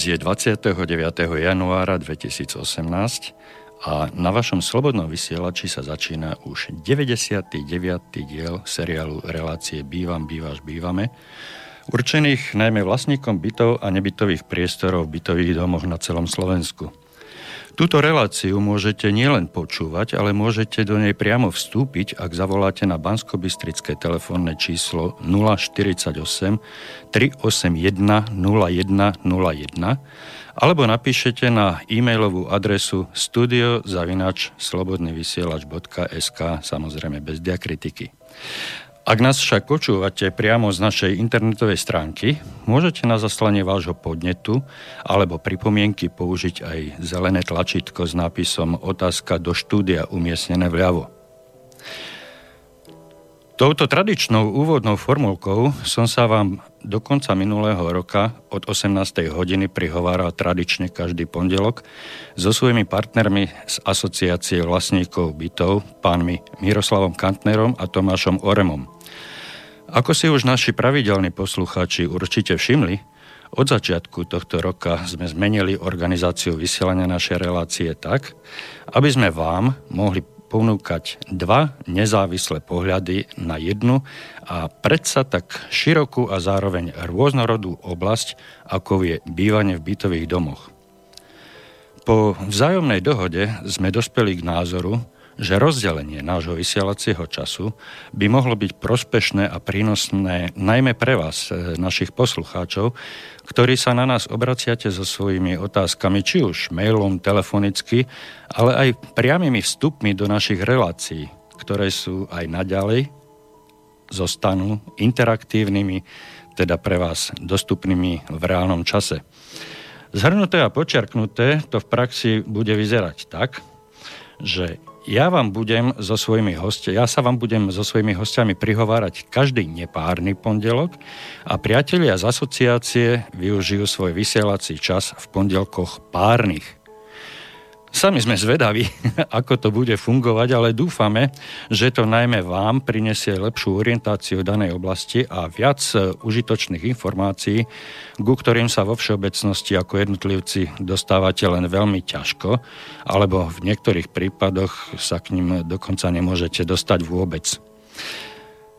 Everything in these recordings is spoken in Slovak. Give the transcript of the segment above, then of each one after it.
Dnes je 29. januára 2018 a na vašom slobodnom vysielači sa začína už 99. diel seriálu relácie Bývam, bývaš, bývame, určených najmä vlastníkom bytov a nebytových priestorov v bytových domoch na celom Slovensku. Túto reláciu môžete nielen počúvať, ale môžete do nej priamo vstúpiť, ak zavoláte na banskobistrické telefónne číslo 048 381 0101 alebo napíšete na e-mailovú adresu studiozavinač.slobodnyvysielač.sk samozrejme bez diakritiky. Ak nás však počúvate priamo z našej internetovej stránky, môžete na zaslanie vášho podnetu alebo pripomienky použiť aj zelené tlačítko s nápisom Otázka do štúdia umiestnené vľavo. Touto tradičnou úvodnou formulkou som sa vám do konca minulého roka od 18. hodiny prihováral tradične každý pondelok so svojimi partnermi z asociácie vlastníkov bytov, pánmi Miroslavom Kantnerom a Tomášom Oremom. Ako si už naši pravidelní poslucháči určite všimli, od začiatku tohto roka sme zmenili organizáciu vysielania našej relácie tak, aby sme vám mohli ponúkať dva nezávislé pohľady na jednu a predsa tak širokú a zároveň rôznorodú oblasť, ako je bývanie v bytových domoch. Po vzájomnej dohode sme dospeli k názoru, že rozdelenie nášho vysielacieho času by mohlo byť prospešné a prínosné najmä pre vás, e, našich poslucháčov, ktorí sa na nás obraciate so svojimi otázkami, či už mailom, telefonicky, ale aj priamými vstupmi do našich relácií, ktoré sú aj naďalej, zostanú interaktívnymi, teda pre vás dostupnými v reálnom čase. Zhrnuté a počerknuté to v praxi bude vyzerať tak, že ja vám budem so svojimi hosti, ja sa vám budem so svojimi hostiami prihovárať každý nepárny pondelok a priatelia z asociácie využijú svoj vysielací čas v pondelkoch párnych. Sami sme zvedaví, ako to bude fungovať, ale dúfame, že to najmä vám prinesie lepšiu orientáciu danej oblasti a viac e, užitočných informácií, ku ktorým sa vo všeobecnosti ako jednotlivci dostávate len veľmi ťažko, alebo v niektorých prípadoch sa k ním dokonca nemôžete dostať vôbec.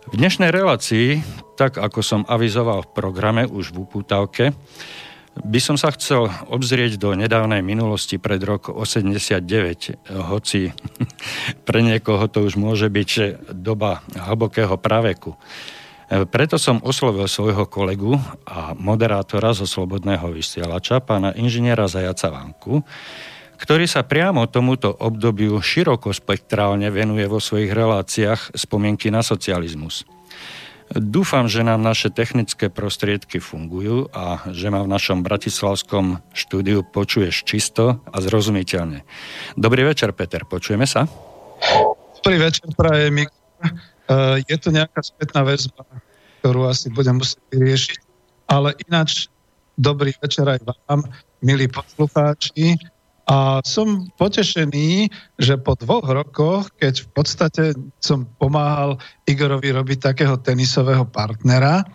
V dnešnej relácii, tak ako som avizoval v programe už v upútavke, by som sa chcel obzrieť do nedávnej minulosti pred rok 89, hoci pre niekoho to už môže byť doba hlbokého praveku. Preto som oslovil svojho kolegu a moderátora zo Slobodného vysielača, pána inžiniera Zajaca Vanku, ktorý sa priamo tomuto obdobiu širokospektrálne venuje vo svojich reláciách spomienky na socializmus. Dúfam, že nám naše technické prostriedky fungujú a že ma v našom bratislavskom štúdiu počuješ čisto a zrozumiteľne. Dobrý večer, Peter, počujeme sa? Dobrý večer, praje mi. E, je to nejaká spätná väzba, ktorú asi budem musieť vyriešiť, ale ináč dobrý večer aj vám, milí poslucháči. A som potešený, že po dvoch rokoch, keď v podstate som pomáhal Igorovi robiť takého tenisového partnera e,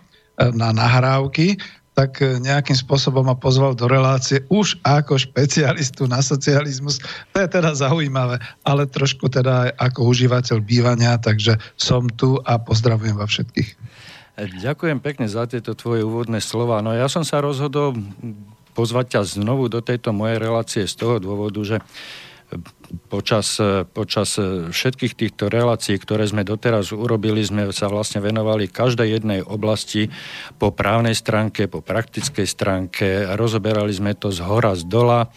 na nahrávky, tak e, nejakým spôsobom ma pozval do relácie už ako špecialistu na socializmus. To je teda zaujímavé, ale trošku teda aj ako užívateľ bývania, takže som tu a pozdravujem vás všetkých. Ďakujem pekne za tieto tvoje úvodné slova. No ja som sa rozhodol pozvať ťa znovu do tejto mojej relácie z toho dôvodu, že počas, počas všetkých týchto relácií, ktoré sme doteraz urobili, sme sa vlastne venovali každej jednej oblasti po právnej stránke, po praktickej stránke, rozoberali sme to z hora, z dola.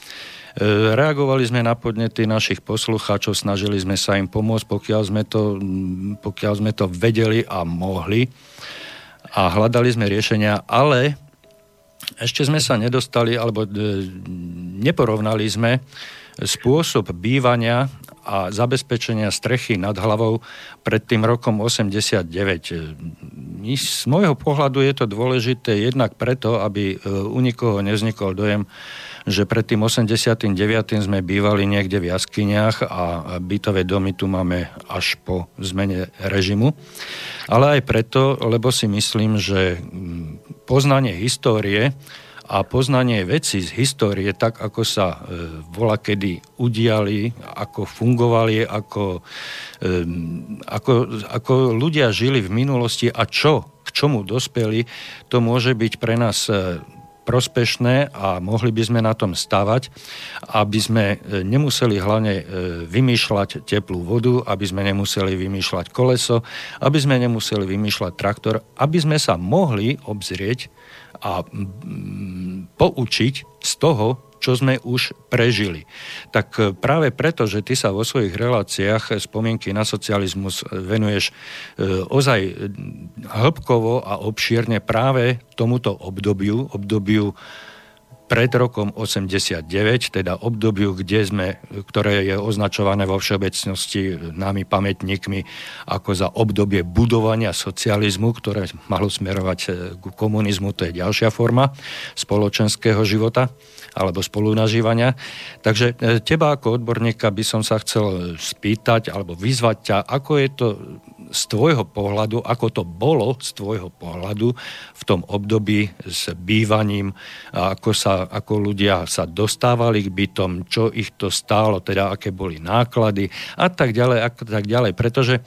E, reagovali sme na podnety našich poslucháčov, snažili sme sa im pomôcť, pokiaľ sme to, pokiaľ sme to vedeli a mohli. A hľadali sme riešenia, ale ešte sme sa nedostali, alebo e, neporovnali sme spôsob bývania a zabezpečenia strechy nad hlavou pred tým rokom 89. Z môjho pohľadu je to dôležité jednak preto, aby e, u nikoho nevznikol dojem, že pred tým 89. sme bývali niekde v jaskyniach a bytové domy tu máme až po zmene režimu. Ale aj preto, lebo si myslím, že poznanie histórie a poznanie veci z histórie, tak ako sa e, vola kedy udiali, ako fungovali, ako, e, ako, ako ľudia žili v minulosti a čo, k čomu dospeli, to môže byť pre nás e, prospešné a mohli by sme na tom stavať, aby sme e, nemuseli hlavne e, vymýšľať teplú vodu, aby sme nemuseli vymýšľať koleso, aby sme nemuseli vymýšľať traktor, aby sme sa mohli obzrieť a poučiť z toho, čo sme už prežili. Tak e, práve preto, že ty sa vo svojich reláciách spomienky na socializmus venuješ e, ozaj hĺbkovo a obšírne práve tomuto obdobiu, obdobiu pred rokom 89, teda obdobiu, kde sme, ktoré je označované vo všeobecnosti nami pamätníkmi ako za obdobie budovania socializmu, ktoré malo smerovať e, k komunizmu, to je ďalšia forma spoločenského života alebo spolunažívania. Takže e, teba ako odborníka by som sa chcel spýtať alebo vyzvať ťa, ako je to z tvojho pohľadu, ako to bolo z tvojho pohľadu v tom období s bývaním, ako, sa, ako ľudia sa dostávali k bytom, čo ich to stálo, teda aké boli náklady a tak ďalej, a tak ďalej. Pretože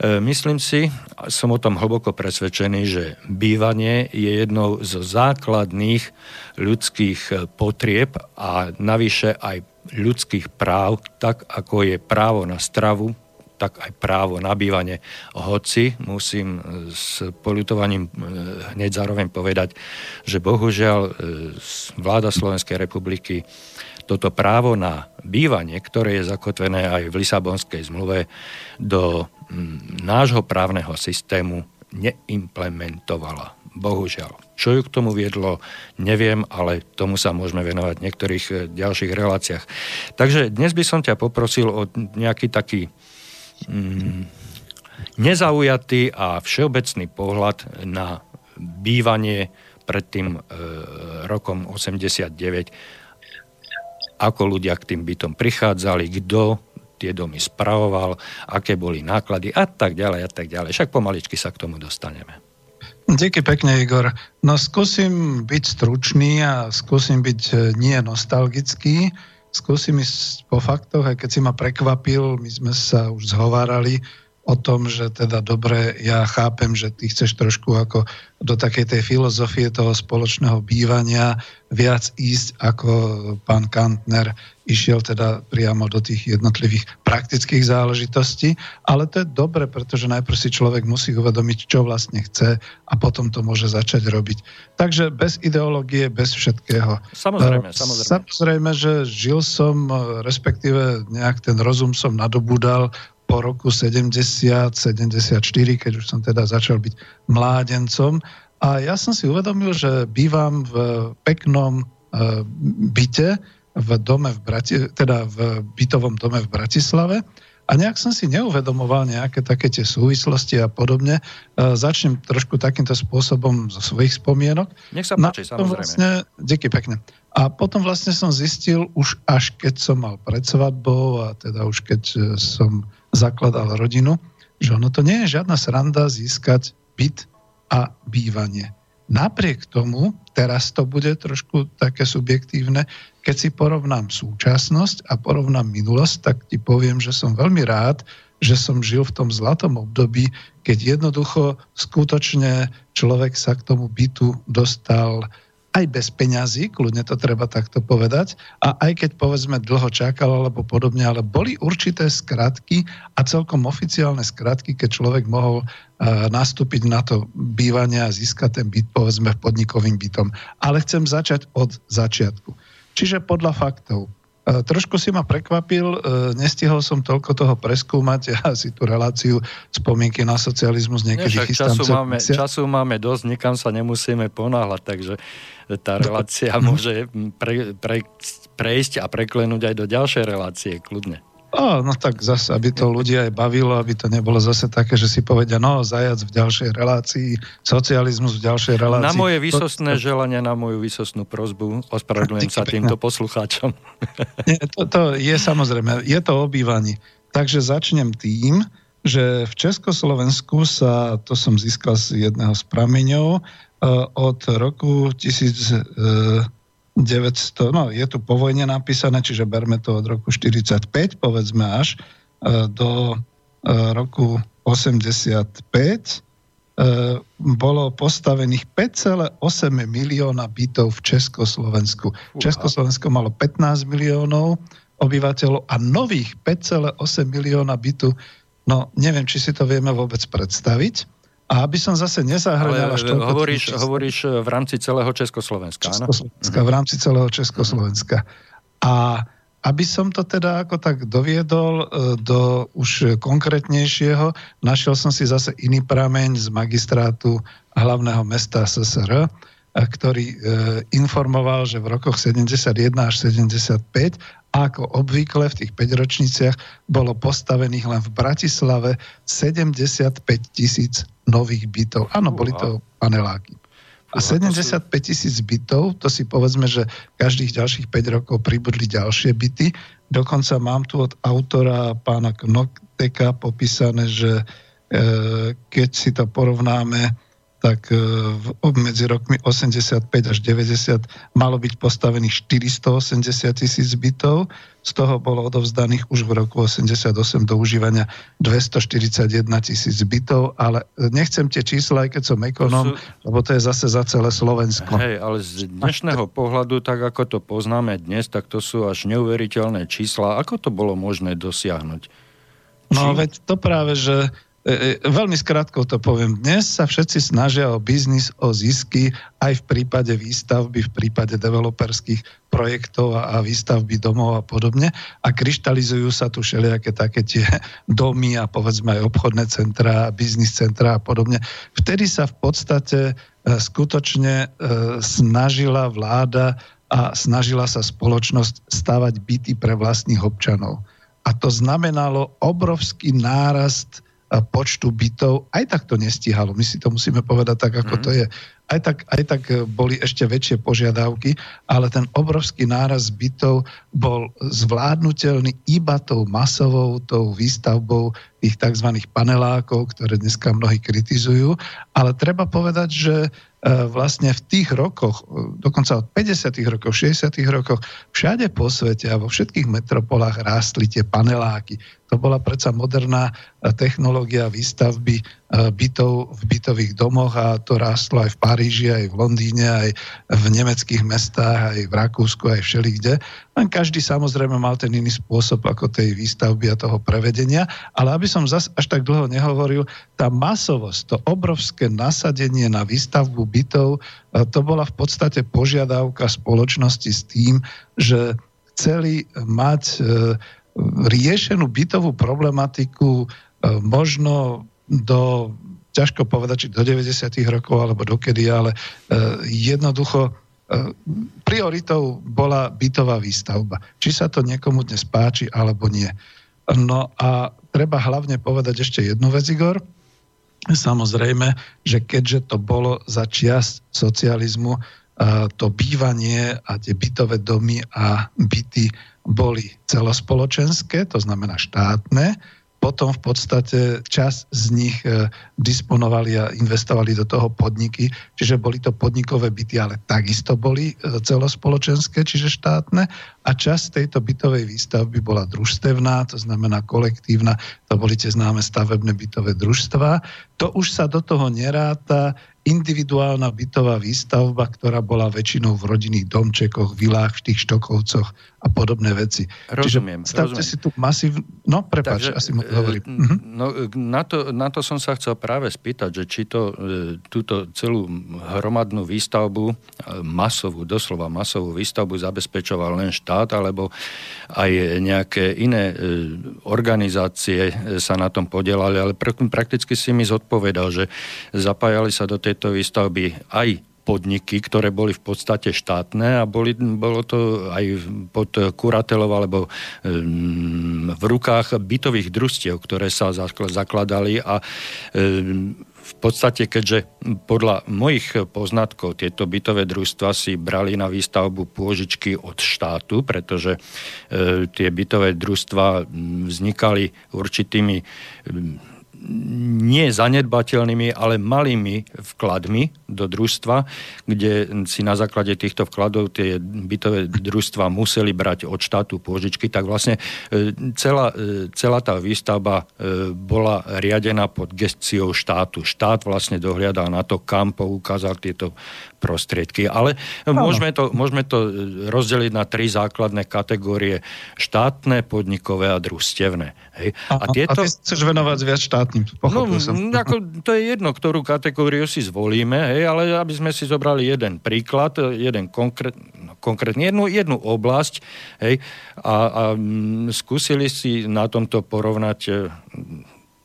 E, myslím si, som o tom hlboko presvedčený, že bývanie je jednou z základných ľudských e, potrieb a navyše aj ľudských práv, tak ako je právo na stravu, tak aj právo na bývanie. Hoci musím e, s polutovaním hneď zároveň povedať, že bohužiaľ vláda Slovenskej republiky toto právo na bývanie, ktoré je zakotvené aj v Lisabonskej zmluve, do nášho právneho systému neimplementovala. Bohužiaľ. Čo ju k tomu viedlo, neviem, ale tomu sa môžeme venovať v niektorých e, ďalších reláciách. Takže dnes by som ťa poprosil o nejaký taký mm, nezaujatý a všeobecný pohľad na bývanie pred tým e, rokom 89 ako ľudia k tým bytom prichádzali, kto tie domy spravoval, aké boli náklady a tak ďalej a tak ďalej. Však pomaličky sa k tomu dostaneme. Díky pekne, Igor. No skúsim byť stručný a skúsim byť e, nie nostalgický. Skúsim ísť po faktoch, aj keď si ma prekvapil, my sme sa už zhovárali o tom, že teda dobre, ja chápem, že ty chceš trošku ako do takej tej filozofie toho spoločného bývania viac ísť, ako pán Kantner išiel teda priamo do tých jednotlivých praktických záležitostí, ale to je dobre, pretože najprv si človek musí uvedomiť, čo vlastne chce a potom to môže začať robiť. Takže bez ideológie, bez všetkého. Samozrejme, samozrejme. Samozrejme, že žil som, respektíve nejak ten rozum som nadobúdal po roku 70, 74, keď už som teda začal byť mládencom. A ja som si uvedomil, že bývam v peknom uh, byte, v dome v Brati- teda v bytovom dome v Bratislave a nejak som si neuvedomoval nejaké také tie súvislosti a podobne. Uh, začnem trošku takýmto spôsobom zo svojich spomienok. Nech sa páči, samozrejme. Vlastne, díky pekne. A potom vlastne som zistil, už až keď som mal pred svadbou a teda už keď e, som zakladal rodinu, že ono to nie je žiadna sranda získať byt a bývanie. Napriek tomu, teraz to bude trošku také subjektívne, keď si porovnám súčasnosť a porovnám minulosť, tak ti poviem, že som veľmi rád, že som žil v tom zlatom období, keď jednoducho skutočne človek sa k tomu bytu dostal aj bez peňazí, kľudne to treba takto povedať, a aj keď povedzme dlho čakal alebo podobne, ale boli určité skratky a celkom oficiálne skratky, keď človek mohol uh, nastúpiť na to bývanie a získať ten byt, povedzme, podnikovým bytom. Ale chcem začať od začiatku. Čiže podľa faktov. E, trošku si ma prekvapil, e, nestihol som toľko toho preskúmať, ja si tú reláciu spomienky na socializmus niekedy Nie, chystám. Času máme, času máme dosť, nikam sa nemusíme ponáhľať, takže tá relácia môže pre, pre, prejsť a preklenúť aj do ďalšej relácie, kľudne. O, no tak zase, aby to ľudia aj bavilo, aby to nebolo zase také, že si povedia, no zajac v ďalšej relácii, socializmus v ďalšej relácii. Na moje vysostné to, želanie, na moju vysostnú prozbu, ospravedlňujem sa týmto poslucháčom. Nie, to, to je samozrejme, je to obývanie. Takže začnem tým, že v Československu sa, to som získal z jedného z prameňov, od roku 1900, no je tu po vojne napísané, čiže berme to od roku 45, povedzme až do roku 85, bolo postavených 5,8 milióna bytov v Československu. Československo malo 15 miliónov obyvateľov a nových 5,8 milióna bytu, no neviem, či si to vieme vôbec predstaviť. A aby som zase nezahrňal až hovoríš, hovoríš v rámci celého Československa, Československa áno? v rámci celého Československa. A aby som to teda ako tak doviedol e, do už konkrétnejšieho, našiel som si zase iný prameň z magistrátu hlavného mesta SSR, e, ktorý e, informoval, že v rokoch 71 až 75 ako obvykle v tých 5 ročniciach bolo postavených len v Bratislave 75 tisíc nových bytov. Áno, boli to paneláky. A 75 tisíc bytov, to si povedzme, že každých ďalších 5 rokov pribudli ďalšie byty. Dokonca mám tu od autora pána Knoteka popísané, že e, keď si to porovnáme tak e, medzi rokmi 85 až 90 malo byť postavených 480 tisíc bytov, z toho bolo odovzdaných už v roku 88 do užívania 241 tisíc bytov, ale nechcem tie čísla, aj keď som ekonom, sú... lebo to je zase za celé Slovensko. Hej, ale z dnešného pohľadu, tak ako to poznáme dnes, tak to sú až neuveriteľné čísla. Ako to bolo možné dosiahnuť? No veď to práve, že E, e, veľmi skrátko to poviem. Dnes sa všetci snažia o biznis, o zisky, aj v prípade výstavby, v prípade developerských projektov a, a výstavby domov a podobne. A kryštalizujú sa tu všelijaké také tie domy a povedzme aj obchodné centra, biznis centra a podobne. Vtedy sa v podstate e, skutočne e, snažila vláda a snažila sa spoločnosť stavať byty pre vlastných občanov. A to znamenalo obrovský nárast počtu bytov, aj tak to nestíhalo. My si to musíme povedať tak, ako mm. to je. Aj tak, aj tak e, boli ešte väčšie požiadavky, ale ten obrovský náraz bytov bol zvládnutelný iba tou masovou, tou výstavbou tých tzv. panelákov, ktoré dneska mnohí kritizujú. Ale treba povedať, že E, vlastne v tých rokoch, e, dokonca od 50. rokov, 60. rokoch, všade po svete a vo všetkých metropolách rástli tie paneláky. To bola predsa moderná e, technológia výstavby bytov v bytových domoch a to rástlo aj v Paríži, aj v Londýne, aj v nemeckých mestách, aj v Rakúsku, aj všelikde. Len každý samozrejme mal ten iný spôsob ako tej výstavby a toho prevedenia, ale aby som zas až tak dlho nehovoril, tá masovosť, to obrovské nasadenie na výstavbu bytov, to bola v podstate požiadavka spoločnosti s tým, že chceli mať e, riešenú bytovú problematiku e, možno do, ťažko povedať, či do 90. rokov alebo dokedy, ale e, jednoducho prioritou bola bytová výstavba. Či sa to niekomu dnes páči, alebo nie. No a treba hlavne povedať ešte jednu vec, Igor, Samozrejme, že keďže to bolo za čias socializmu, to bývanie a tie bytové domy a byty boli celospoločenské, to znamená štátne, potom v podstate čas z nich e, disponovali a investovali do toho podniky, čiže boli to podnikové byty, ale takisto boli e, celospoločenské, čiže štátne a časť tejto bytovej výstavby bola družstevná, to znamená kolektívna, to boli tie známe stavebné bytové družstva. To už sa do toho neráta individuálna bytová výstavba, ktorá bola väčšinou v rodinných domčekoch, vilách, v tých štokovcoch a podobné veci. Rozumiem. Čiže stavte rozumiem. si tu masív... No, prepáč, Takže, asi mu to hovorím. E, mhm. No, na, to, na to som sa chcel práve spýtať, že či to, e, túto celú hromadnú výstavbu, e, masovú, doslova masovú výstavbu zabezpečoval len štát, alebo aj nejaké iné organizácie sa na tom podielali, ale prakticky si mi zodpovedal, že zapájali sa do tej tejto výstavby aj podniky, ktoré boli v podstate štátne a boli, bolo to aj pod kuratelov alebo um, v rukách bytových družstiev, ktoré sa zakladali a um, v podstate, keďže podľa mojich poznatkov tieto bytové družstva si brali na výstavbu pôžičky od štátu, pretože e, tie bytové družstva vznikali určitými nie zanedbateľnými, ale malými vkladmi do družstva, kde si na základe týchto vkladov tie bytové družstva museli brať od štátu pôžičky, tak vlastne e, celá, e, celá tá výstavba e, bola riadená pod gestiou štátu. Štát vlastne dohliadal na to, kam poukázal tieto prostriedky. Ale môžeme to, môžeme to rozdeliť na tri základné kategórie. Štátne, podnikové a družstevné. Hej. A, a, tieto... a ty chceš venovať viac štátnym, no, som. Ako, to je jedno, ktorú kategóriu si zvolíme, hej, ale aby sme si zobrali jeden príklad, jeden konkrét, no, konkrétne jednu, jednu oblasť hej, a, a skúsili si na tomto porovnať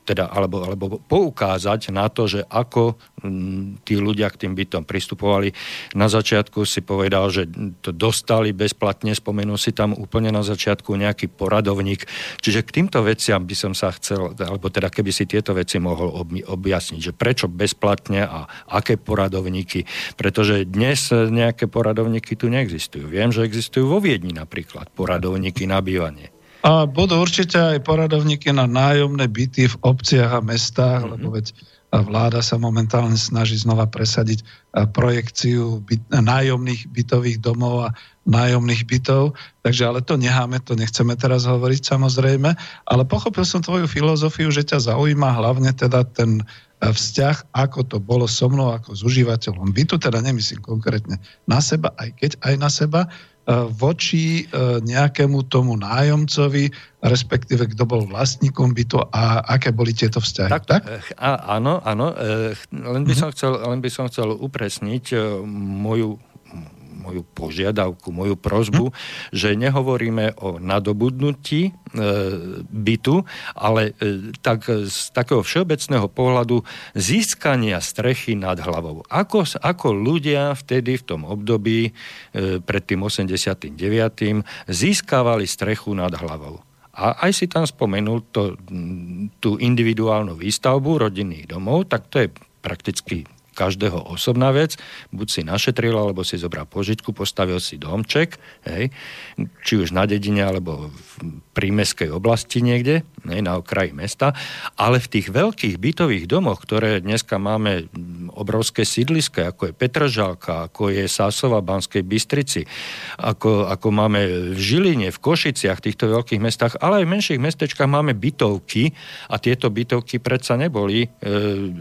teda, alebo, alebo poukázať na to, že ako m, tí ľudia k tým bytom pristupovali. Na začiatku si povedal, že to dostali bezplatne, spomenul si tam úplne na začiatku nejaký poradovník. Čiže k týmto veciam by som sa chcel, alebo teda keby si tieto veci mohol objasniť, že prečo bezplatne a aké poradovníky, pretože dnes nejaké poradovníky tu neexistujú. Viem, že existujú vo Viedni napríklad poradovníky na bývanie. A budú určite aj poradovníky na nájomné byty v obciach a mestách, mm-hmm. lebo veď vláda sa momentálne snaží znova presadiť projekciu byt, nájomných bytových domov a nájomných bytov. Takže ale to necháme, to nechceme teraz hovoriť samozrejme. Ale pochopil som tvoju filozofiu, že ťa zaujíma hlavne teda ten vzťah, ako to bolo so mnou ako s užívateľom bytu, teda nemyslím konkrétne na seba, aj keď aj na seba, voči e, nejakému tomu nájomcovi, respektíve kto bol vlastníkom bytu a aké boli tieto vzťahy. Tak, tak? E, a, áno, áno. Len by, som chcel, len by som chcel upresniť moju moju požiadavku, moju prozbu, hm? že nehovoríme o nadobudnutí e, bytu, ale e, tak z takého všeobecného pohľadu získania strechy nad hlavou. Ako, ako ľudia vtedy v tom období e, pred tým 89. získavali strechu nad hlavou. A aj si tam spomenul to, tú individuálnu výstavbu rodinných domov, tak to je prakticky každého osobná vec, buď si našetril, alebo si zobral požitku, postavil si domček, hej, či už na dedine, alebo v prímeskej oblasti niekde, hej, na okraji mesta, ale v tých veľkých bytových domoch, ktoré dneska máme obrovské sídliska, ako je Petržalka, ako je Sásova Banskej Bystrici, ako, ako máme v Žiline, v Košiciach, týchto veľkých mestách, ale aj v menších mestečkách máme bytovky a tieto bytovky predsa neboli e,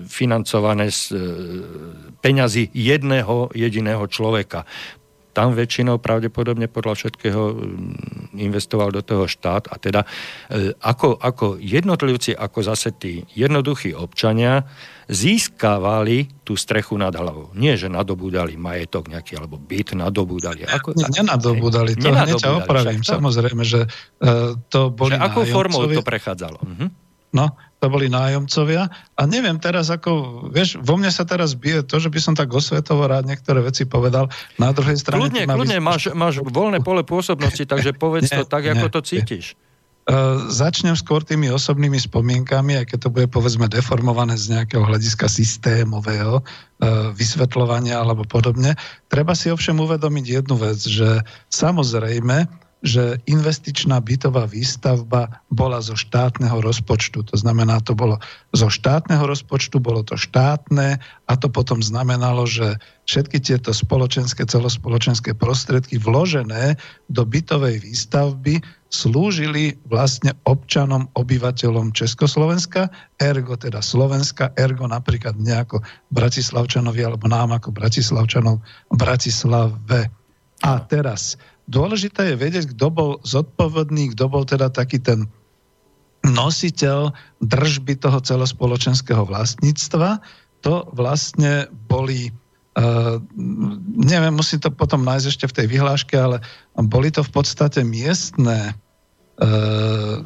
financované z e, peňazí jedného jediného človeka. Tam väčšinou pravdepodobne podľa všetkého mm, investoval do toho štát a teda e, ako, ako jednotlivci, ako zase tí jednoduchí občania získavali tú strechu nad hlavou. Nie, že nadobúdali majetok nejaký, alebo byt nadobúdali. Ako, Nie, nenadobúdali, to hneď ťa opravím. To... Samozrejme, že uh, to boli že Akou formou to prechádzalo? Uh-huh. No, to boli nájomcovia. A neviem teraz, ako, vieš, vo mne sa teraz bije to, že by som tak osvetovo rád niektoré veci povedal. Na druhej strane... Kľudne, kľudne, vys... máš, máš voľné pole pôsobnosti, takže povedz nie, to tak, nie, ako to cítiš. Uh, začnem skôr tými osobnými spomienkami, aj keď to bude povedzme deformované z nejakého hľadiska systémového uh, vysvetľovania alebo podobne. Treba si ovšem uvedomiť jednu vec, že samozrejme že investičná bytová výstavba bola zo štátneho rozpočtu. To znamená, to bolo zo štátneho rozpočtu, bolo to štátne a to potom znamenalo, že všetky tieto spoločenské, celospoločenské prostriedky vložené do bytovej výstavby slúžili vlastne občanom, obyvateľom Československa, ergo teda Slovenska, ergo napríklad nejako Bratislavčanovi alebo nám ako Bratislavčanov Bratislave. A teraz dôležité je vedieť, kto bol zodpovedný, kto bol teda taký ten nositeľ držby toho celospoločenského vlastníctva. To vlastne boli, uh, neviem, musím to potom nájsť ešte v tej vyhláške, ale boli to v podstate miestne uh,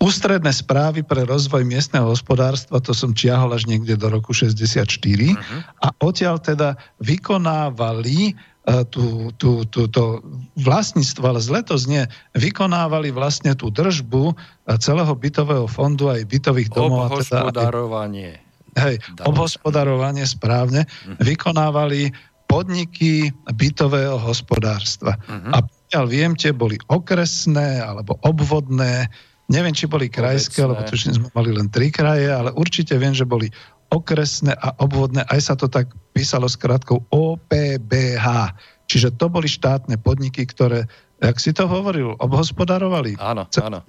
ústredné správy pre rozvoj miestneho hospodárstva, to som čiahol až niekde do roku 64 uh-huh. Mhm. a odtiaľ teda vykonávali E, tú, tú, tú, to vlastníctvo, ale zle to znie, vykonávali vlastne tú držbu e, celého bytového fondu aj bytových domov. Obhospodarovanie. Teda, hej, obhospodarovanie správne. Uh-huh. Vykonávali podniky bytového hospodárstva. Uh-huh. A pokiaľ viem, tie boli okresné alebo obvodné, Neviem, či boli krajské, lebo tuším, sme mali len tri kraje, ale určite viem, že boli okresné a obvodné, aj sa to tak písalo s krátkou OPBH. Čiže to boli štátne podniky, ktoré Jak si to hovoril, obhospodarovali? Áno, áno.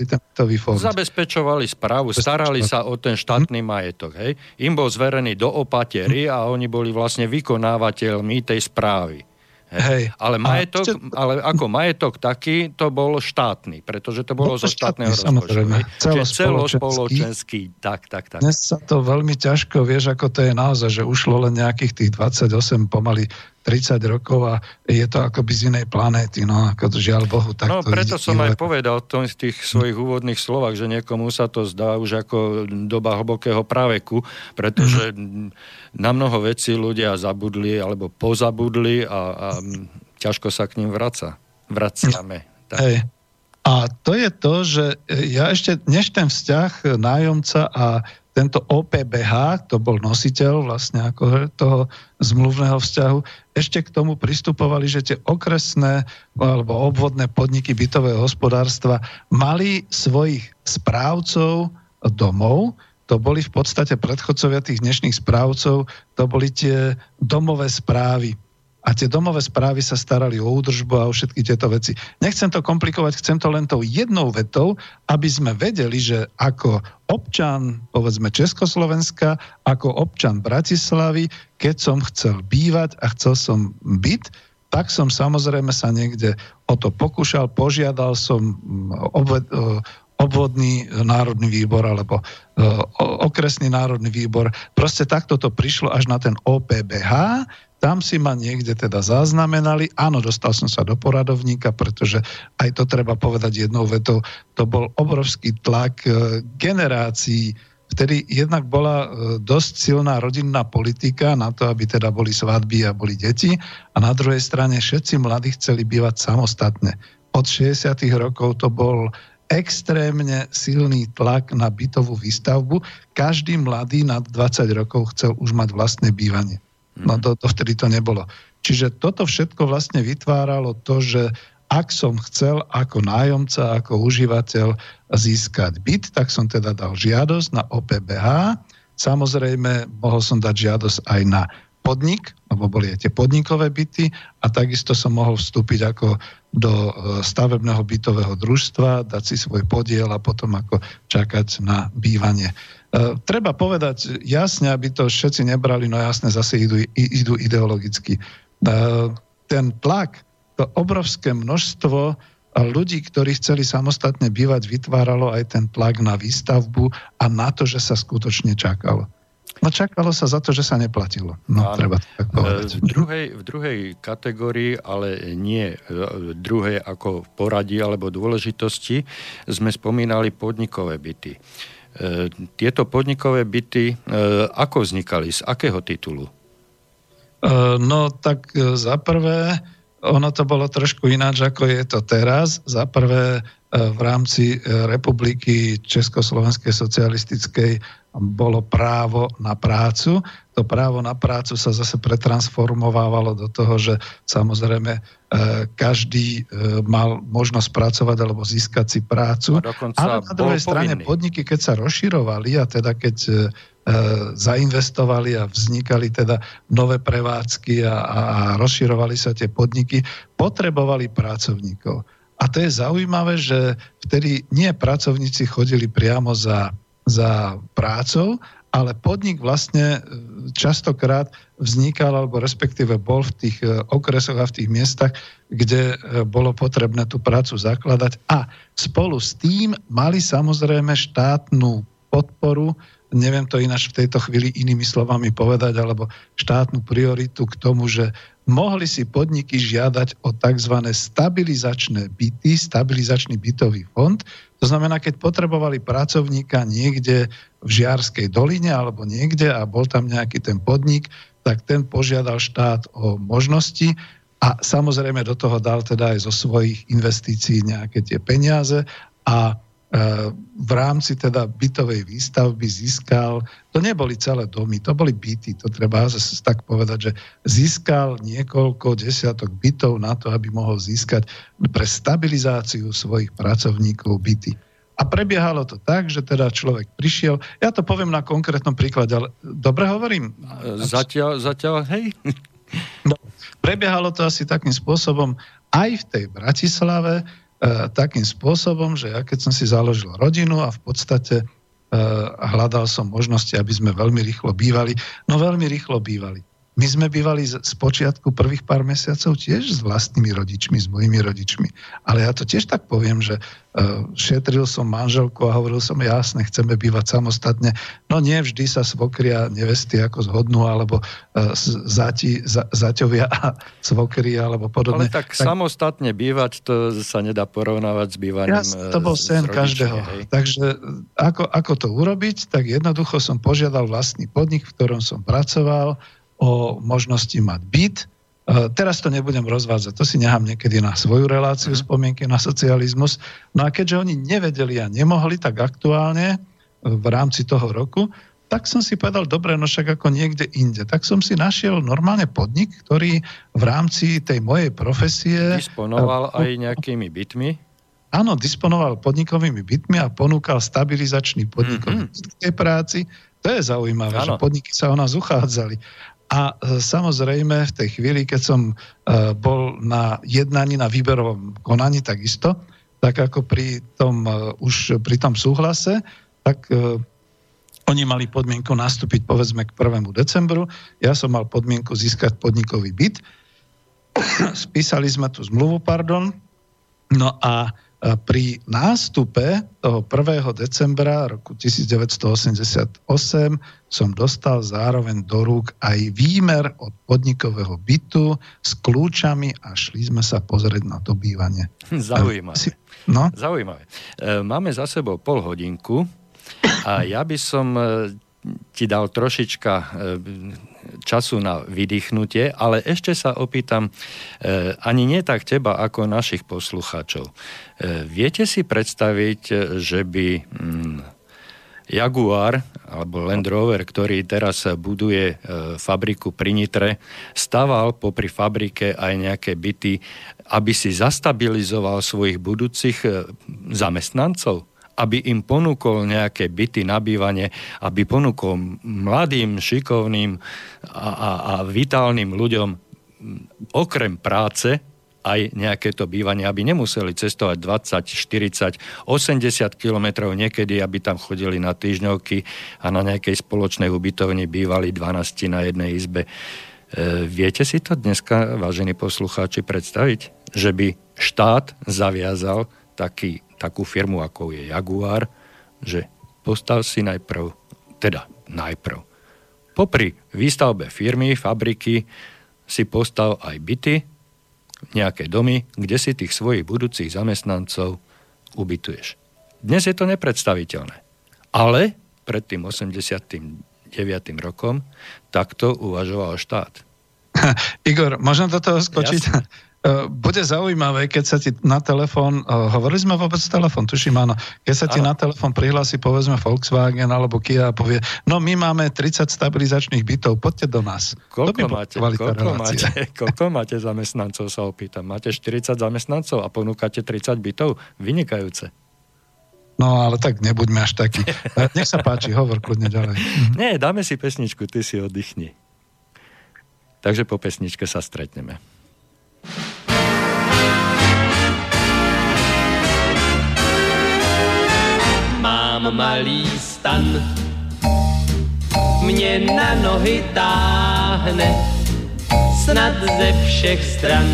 Zabezpečovali správu, starali sa o ten štátny hm? majetok. Hej? Im bol zverený do opatery hm? a oni boli vlastne vykonávateľmi tej správy. Hej. Ale, majetok, ste... ale ako majetok taký, to bol štátny, pretože to bolo no, zo štátneho rozpočtu. Celospoločenský. Tak, tak, tak. Dnes sa to veľmi ťažko, vieš, ako to je naozaj, že ušlo len nejakých tých 28 pomaly 30 rokov a je to akoby z inej planéty, no ako to žiaľ Bohu. Tak no preto som aj povedal v tých svojich úvodných slovách, že niekomu sa to zdá už ako doba hlbokého praveku, pretože na mnoho vecí ľudia zabudli alebo pozabudli a, a ťažko sa k ním vraca. Vraciame. Tak. Hej. A to je to, že ja ešte, než ten vzťah nájomca a tento OPBH, to bol nositeľ vlastne ako toho zmluvného vzťahu, ešte k tomu pristupovali, že tie okresné alebo obvodné podniky bytového hospodárstva mali svojich správcov domov, to boli v podstate predchodcovia tých dnešných správcov, to boli tie domové správy a tie domové správy sa starali o údržbu a o všetky tieto veci. Nechcem to komplikovať, chcem to len tou jednou vetou, aby sme vedeli, že ako občan, povedzme Československa, ako občan Bratislavy, keď som chcel bývať a chcel som byť, tak som samozrejme sa niekde o to pokúšal, požiadal som mm, obved, obvodný národný výbor alebo okresný národný výbor. Proste takto to prišlo až na ten OPBH, tam si ma niekde teda zaznamenali. Áno, dostal som sa do poradovníka, pretože aj to treba povedať jednou vetou. To bol obrovský tlak e, generácií, vtedy jednak bola e, dosť silná rodinná politika na to, aby teda boli svadby a boli deti a na druhej strane všetci mladí chceli bývať samostatne. Od 60. rokov to bol extrémne silný tlak na bytovú výstavbu. Každý mladý nad 20 rokov chcel už mať vlastné bývanie. No to, to vtedy to nebolo. Čiže toto všetko vlastne vytváralo to, že ak som chcel ako nájomca, ako užívateľ získať byt, tak som teda dal žiadosť na OPBH. Samozrejme, mohol som dať žiadosť aj na podnik, lebo boli aj tie podnikové byty a takisto som mohol vstúpiť ako do e, stavebného bytového družstva, dať si svoj podiel a potom ako čakať na bývanie. E, treba povedať jasne, aby to všetci nebrali, no jasne, zase idú, idú ideologicky. E, ten tlak, to obrovské množstvo ľudí, ktorí chceli samostatne bývať, vytváralo aj ten tlak na výstavbu a na to, že sa skutočne čakalo. No čakalo sa za to, že sa neplatilo. No, Áno. treba to tak povedať. V druhej, v druhej kategórii, ale nie v druhej ako poradí alebo dôležitosti, sme spomínali podnikové byty. E, tieto podnikové byty, e, ako vznikali, z akého titulu? E, no tak za prvé, ono to bolo trošku ináč, ako je to teraz. Za prvé v rámci republiky Československej socialistickej bolo právo na prácu. To právo na prácu sa zase pretransformovávalo do toho, že samozrejme e, každý e, mal možnosť pracovať alebo získať si prácu. Ale na druhej strane povinný. podniky, keď sa rozširovali a teda keď e, zainvestovali a vznikali teda nové prevádzky a, a rozširovali sa tie podniky, potrebovali pracovníkov. A to je zaujímavé, že vtedy nie pracovníci chodili priamo za za prácou, ale podnik vlastne e, častokrát vznikal, alebo respektíve bol v tých e, okresoch a v tých miestach, kde e, bolo potrebné tú prácu zakladať. A spolu s tým mali samozrejme štátnu podporu, neviem to ináč v tejto chvíli inými slovami povedať, alebo štátnu prioritu k tomu, že mohli si podniky žiadať o tzv. stabilizačné byty, stabilizačný bytový fond. To znamená, keď potrebovali pracovníka niekde v Žiarskej doline alebo niekde a bol tam nejaký ten podnik, tak ten požiadal štát o možnosti a samozrejme do toho dal teda aj zo svojich investícií nejaké tie peniaze a v rámci teda bytovej výstavby získal, to neboli celé domy, to boli byty, to treba tak povedať, že získal niekoľko desiatok bytov na to, aby mohol získať pre stabilizáciu svojich pracovníkov byty. A prebiehalo to tak, že teda človek prišiel, ja to poviem na konkrétnom príklade, ale dobre hovorím? Zatiaľ, zatiaľ, hej. No, prebiehalo to asi takým spôsobom aj v tej Bratislave, takým spôsobom, že ja keď som si založil rodinu a v podstate e, hľadal som možnosti, aby sme veľmi rýchlo bývali, no veľmi rýchlo bývali. My sme bývali z, z počiatku prvých pár mesiacov tiež s vlastnými rodičmi, s mojimi rodičmi. Ale ja to tiež tak poviem, že uh, šetril som manželku a hovoril som, jasne, chceme bývať samostatne. No nie vždy sa svokria nevesty ako zhodnú, alebo uh, zati, za, zaťovia a svokry, alebo podobne. Ale tak, tak samostatne bývať, to sa nedá porovnávať s bývaním ja, To bol sen rodičmi, každého. Hej. Takže ako, ako to urobiť? Tak jednoducho som požiadal vlastný podnik, v ktorom som pracoval, o možnosti mať byt. E, teraz to nebudem rozvádzať, to si nechám niekedy na svoju reláciu mhm. spomienky na socializmus. No a keďže oni nevedeli a nemohli tak aktuálne e, v rámci toho roku, tak som si povedal, dobre, no však ako niekde inde. Tak som si našiel normálne podnik, ktorý v rámci tej mojej profesie... Disponoval uh, aj nejakými bytmi? Áno, disponoval podnikovými bytmi a ponúkal stabilizačný podnikový mm-hmm. práci. To je zaujímavé, ano. že podniky sa o nás uchádzali. A e, samozrejme v tej chvíli, keď som e, bol na jednaní, na výberovom konaní takisto, tak ako pri tom, e, už pri tom súhlase, tak oni mali podmienku nastúpiť povedzme k 1. decembru, ja som mal podmienku získať podnikový byt, spísali sme tú zmluvu, pardon, no a pri nástupe toho 1. decembra roku 1988 som dostal zároveň do rúk aj výmer od podnikového bytu s kľúčami a šli sme sa pozrieť na to bývanie. Zaujímavé. No? Zaujímavé. E, máme za sebou pol hodinku a ja by som e, ti dal trošička e, času na vydýchnutie, ale ešte sa opýtam e, ani nie tak teba, ako našich poslucháčov. E, viete si predstaviť, že by mm, Jaguar alebo Land Rover, ktorý teraz buduje fabriku pri Nitre, staval popri fabrike aj nejaké byty, aby si zastabilizoval svojich budúcich zamestnancov? Aby im ponúkol nejaké byty na bývanie, aby ponúkol mladým, šikovným a, a, a vitálnym ľuďom okrem práce aj nejaké to bývanie, aby nemuseli cestovať 20, 40, 80 kilometrov niekedy, aby tam chodili na týždňovky a na nejakej spoločnej ubytovni bývali 12 na jednej izbe. E, viete si to dneska, vážení poslucháči, predstaviť? Že by štát zaviazal taký takú firmu, ako je Jaguar, že postav si najprv, teda najprv, popri výstavbe firmy, fabriky, si postav aj byty, nejaké domy, kde si tých svojich budúcich zamestnancov ubytuješ. Dnes je to nepredstaviteľné. Ale pred tým 89. rokom takto uvažoval štát. Igor, môžem do toho skočiť? Jasne. E, bude zaujímavé, keď sa ti na telefón, e, hovorili sme vôbec telefón, tuším áno, keď sa ti ano. na telefón prihlási povedzme Volkswagen alebo Kia a povie, no my máme 30 stabilizačných bytov, poďte do nás. Koľko, máte, koľko, máte, koľko máte zamestnancov, sa opýtam. Máte 40 zamestnancov a ponúkate 30 bytov? Vynikajúce. No ale tak nebuďme až taký. E, nech sa páči, hovor kľudne ďalej. Nie, dáme si pesničku, ty si oddychni. Takže po pesničke sa stretneme. Mám malý stan, mě na nohy táhne, snad ze všech stran.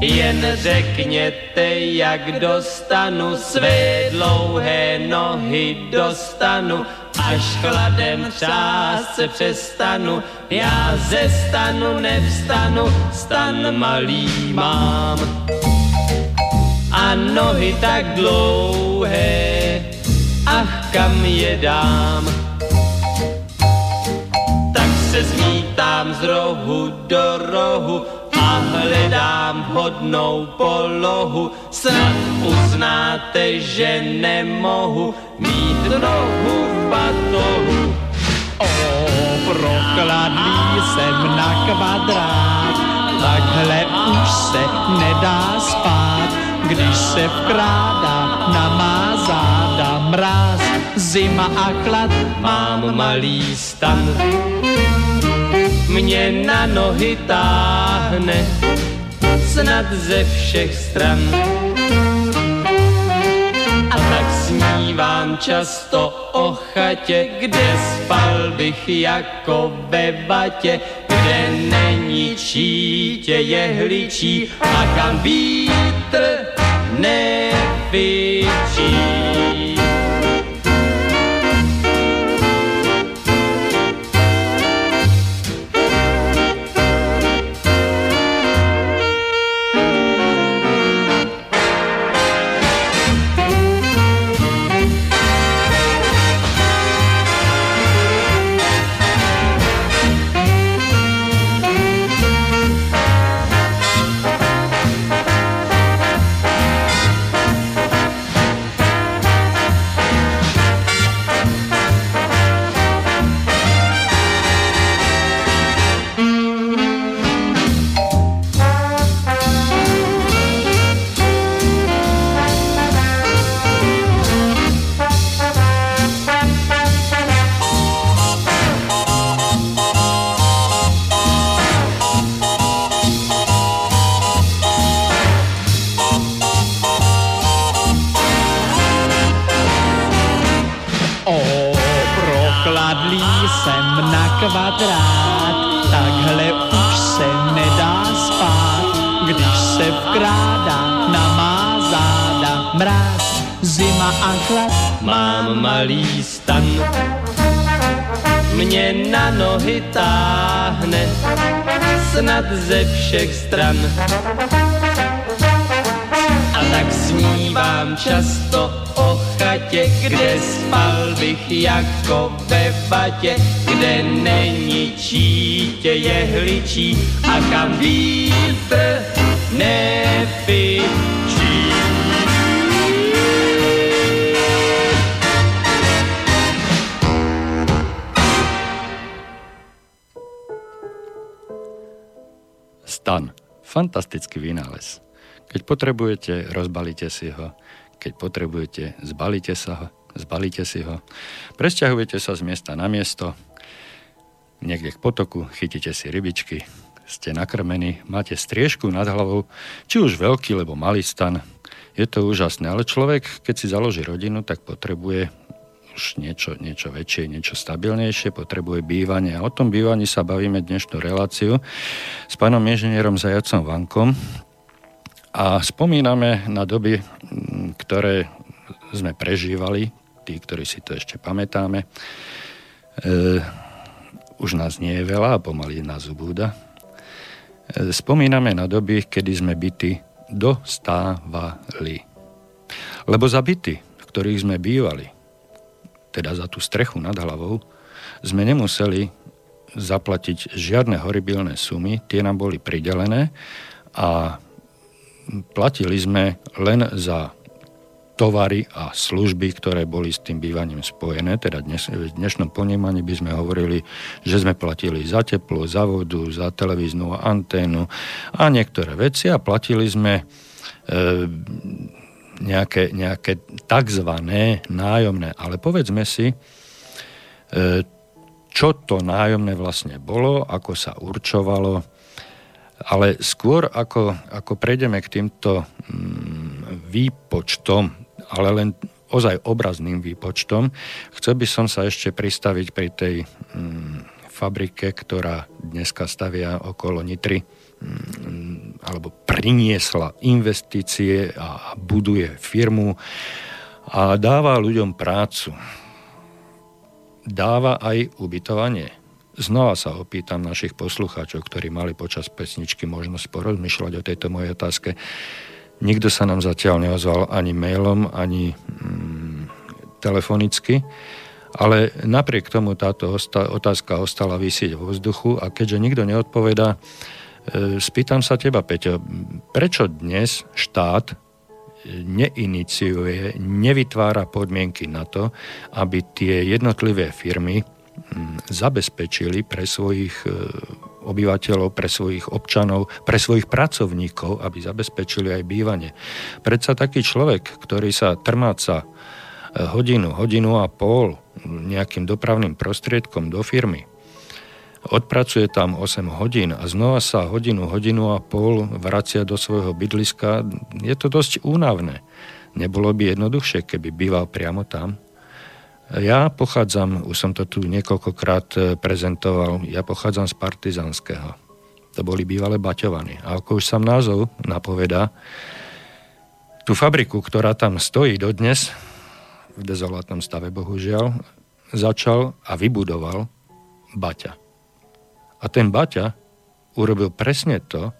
Jen řekněte, jak dostanu své dlouhé nohy dostanu až chladem třást se přestanu, já ze stanu nevstanu, stan malý mám. A nohy tak dlouhé, ach kam je dám. Tak se zmítám z rohu do rohu, a hledám hodnou polohu. Snad uznáte, že nemohu mít nohu v batohu. Prokladný jsem na kvadrát, takhle už se nedá spát když se vkrádá na má záda mráz, zima a chlad, mám malý stan. Mě na nohy táhne snad ze všech stran. A tak snívám často o chatě, kde spal bych jako ve vatě, kde není čítě jehličí a kam vítr Nevici. Všech stran. A tak snívám často o chatě, kde spal bych jako ve vatě, kde není čítě jehličí a kam vítr Fantastický vynález. Keď potrebujete, rozbalíte si ho. Keď potrebujete, zbalíte sa ho. Zbalíte si ho. Presťahujete sa z miesta na miesto. Niekde k potoku, chytíte si rybičky. Ste nakrmení, máte striežku nad hlavou, či už veľký, alebo malý stan. Je to úžasné, ale človek, keď si založí rodinu, tak potrebuje už niečo, niečo väčšie, niečo stabilnejšie, potrebuje bývanie. A o tom bývaní sa bavíme dnešnú reláciu s pánom inžinierom Zajacom Vankom. A spomíname na doby, ktoré sme prežívali, tí, ktorí si to ešte pamätáme. E, už nás nie je veľa a pomaly nás ubúda. E, spomíname na doby, kedy sme byty dostávali. Lebo za byty, v ktorých sme bývali, teda za tú strechu nad hlavou, sme nemuseli zaplatiť žiadne horibilné sumy, tie nám boli pridelené a platili sme len za tovary a služby, ktoré boli s tým bývaním spojené. Teda dnes, v dnešnom ponímaní by sme hovorili, že sme platili za teplo, za vodu, za televíznu anténu a niektoré veci a platili sme e, nejaké, nejaké takzvané nájomné. Ale povedzme si, e, čo to nájomné vlastne bolo, ako sa určovalo, ale skôr ako, ako prejdeme k týmto mm, výpočtom, ale len ozaj obrazným výpočtom, chcel by som sa ešte pristaviť pri tej mm, fabrike, ktorá dneska stavia okolo Nitry, alebo priniesla investície a buduje firmu a dáva ľuďom prácu. Dáva aj ubytovanie. Znova sa opýtam našich poslucháčov, ktorí mali počas pesničky možnosť porozmýšľať o tejto mojej otázke. Nikto sa nám zatiaľ neozval ani mailom, ani mm, telefonicky, ale napriek tomu táto otázka ostala vysieť vo vzduchu a keďže nikto neodpovedá, spýtam sa teba, Peťo, prečo dnes štát neiniciuje, nevytvára podmienky na to, aby tie jednotlivé firmy zabezpečili pre svojich e, obyvateľov, pre svojich občanov, pre svojich pracovníkov, aby zabezpečili aj bývanie. Predsa taký človek, ktorý sa trmáca hodinu, hodinu a pol nejakým dopravným prostriedkom do firmy, odpracuje tam 8 hodín a znova sa hodinu, hodinu a pol vracia do svojho bydliska, je to dosť únavné. Nebolo by jednoduchšie, keby býval priamo tam? Ja pochádzam, už som to tu niekoľkokrát e, prezentoval, ja pochádzam z Partizanského. To boli bývalé Baťovany. A ako už sam názov napoveda, tú fabriku, ktorá tam stojí dodnes, v dezolátnom stave bohužiaľ, začal a vybudoval Baťa. A ten Baťa urobil presne to,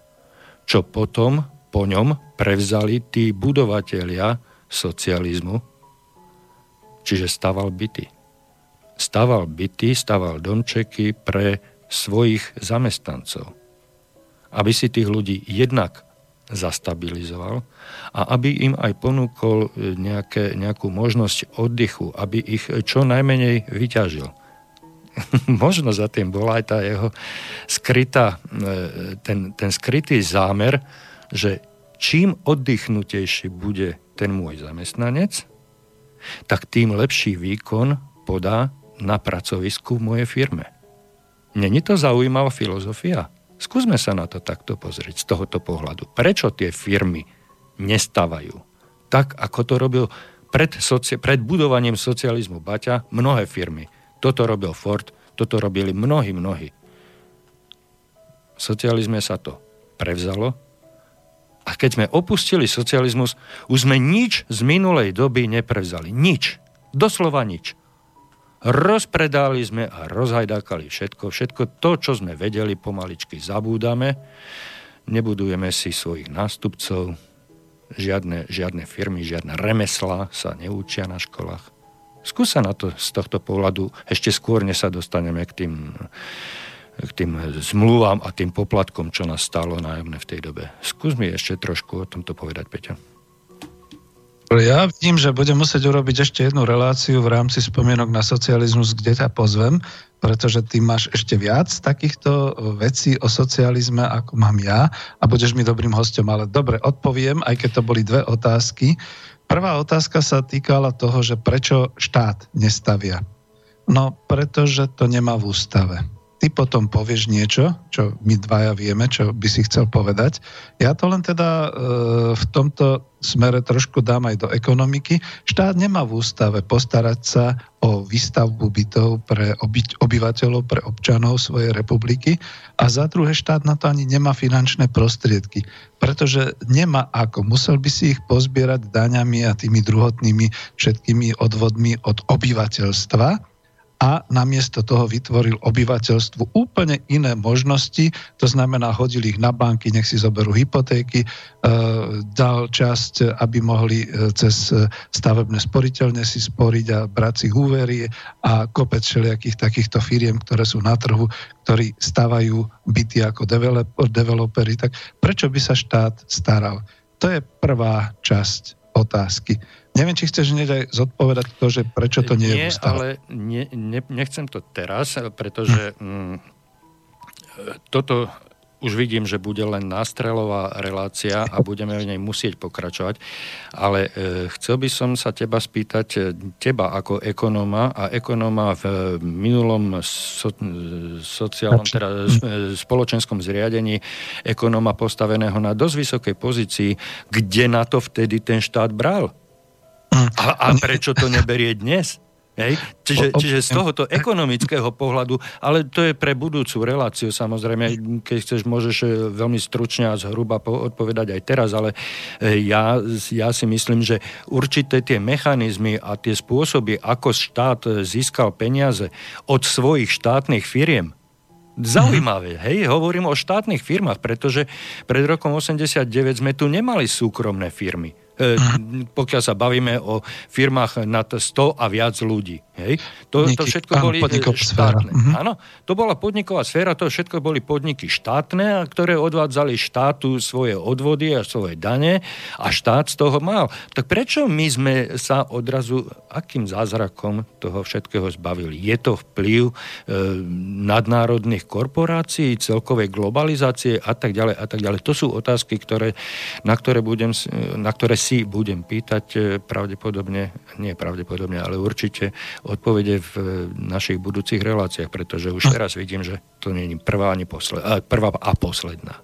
čo potom po ňom prevzali tí budovatelia socializmu, Čiže staval byty. Staval byty, staval domčeky pre svojich zamestnancov. Aby si tých ľudí jednak zastabilizoval a aby im aj ponúkol nejaké, nejakú možnosť oddychu, aby ich čo najmenej vyťažil. Možno za tým bola aj tá jeho skrytá, e, ten, ten skrytý zámer, že čím oddychnutejší bude ten môj zamestnanec, tak tým lepší výkon podá na pracovisku v mojej firme. Není to zaujímavá filozofia? Skúsme sa na to takto pozrieť z tohoto pohľadu. Prečo tie firmy nestávajú tak, ako to robil pred, soci- pred budovaním socializmu Baťa mnohé firmy. Toto robil Ford, toto robili mnohí, mnohí. V socializme sa to prevzalo, a keď sme opustili socializmus, už sme nič z minulej doby neprevzali. Nič. Doslova nič. Rozpredali sme a rozhajdákali všetko. Všetko to, čo sme vedeli, pomaličky zabúdame. Nebudujeme si svojich nástupcov. Žiadne, žiadne firmy, žiadne remesla sa neučia na školách. Skúsa na to z tohto pohľadu ešte skôr, než sa dostaneme k tým k tým zmluvám a tým poplatkom, čo nás stálo nájomné v tej dobe. Skús mi ešte trošku o tomto povedať, Peťa. Ja vidím, že budem musieť urobiť ešte jednu reláciu v rámci spomienok na socializmus, kde ťa pozvem, pretože ty máš ešte viac takýchto vecí o socializme, ako mám ja a budeš mi dobrým hostom. Ale dobre, odpoviem, aj keď to boli dve otázky. Prvá otázka sa týkala toho, že prečo štát nestavia. No, pretože to nemá v ústave ty potom povieš niečo, čo my dvaja vieme, čo by si chcel povedať. Ja to len teda e, v tomto smere trošku dám aj do ekonomiky. Štát nemá v ústave postarať sa o výstavbu bytov pre oby, obyvateľov, pre občanov svojej republiky a za druhé štát na to ani nemá finančné prostriedky, pretože nemá ako. Musel by si ich pozbierať daňami a tými druhotnými všetkými odvodmi od obyvateľstva a namiesto toho vytvoril obyvateľstvu úplne iné možnosti, to znamená, hodil ich na banky, nech si zoberú hypotéky, e, dal časť, aby mohli e, cez stavebné sporiteľne si sporiť a brať si úvery a kopec všelijakých takýchto firiem, ktoré sú na trhu, ktorí stavajú byty ako developery. Tak prečo by sa štát staral? To je prvá časť otázky. Neviem, či chceš hneď aj zodpovedať to, že prečo to nie, nie je ústava. ale nie, ne, nechcem to teraz, pretože hm. mm, toto už vidím, že bude len nástrelová relácia a budeme v nej musieť pokračovať. Ale e, chcel by som sa teba spýtať, e, teba ako ekonóma a ekonóma v minulom so, sociálnom, teda e, spoločenskom zriadení, ekonóma postaveného na dosť vysokej pozícii, kde na to vtedy ten štát bral? A, a prečo to neberie dnes? Hej? Čiže, čiže z tohoto ekonomického pohľadu, ale to je pre budúcu reláciu samozrejme, keď chceš, môžeš e, veľmi stručne a zhruba odpovedať aj teraz, ale e, ja, ja si myslím, že určité tie mechanizmy a tie spôsoby, ako štát získal peniaze od svojich štátnych firiem, Zaujímavé, hej, hovorím o štátnych firmách, pretože pred rokom 89 sme tu nemali súkromné firmy. E, pokiaľ sa bavíme o firmách nad 100 a viac ľudí. Hej? To, to všetko áno, boli e, štátne. Mhm. Áno, to bola podniková sféra, to všetko boli podniky štátne, ktoré odvádzali štátu svoje odvody a svoje dane a štát z toho mal. Tak prečo my sme sa odrazu, akým zázrakom toho všetkého zbavili? Je to vplyv e, nadnárodných korporácií, celkovej globalizácie a tak ďalej a tak ďalej. To sú otázky, ktoré, na, ktoré budem, na ktoré si budem pýtať e, pravdepodobne, nie pravdepodobne, ale určite odpovede v našich budúcich reláciách, pretože už teraz vidím, že to nie je prvá, ani posled, prvá a posledná.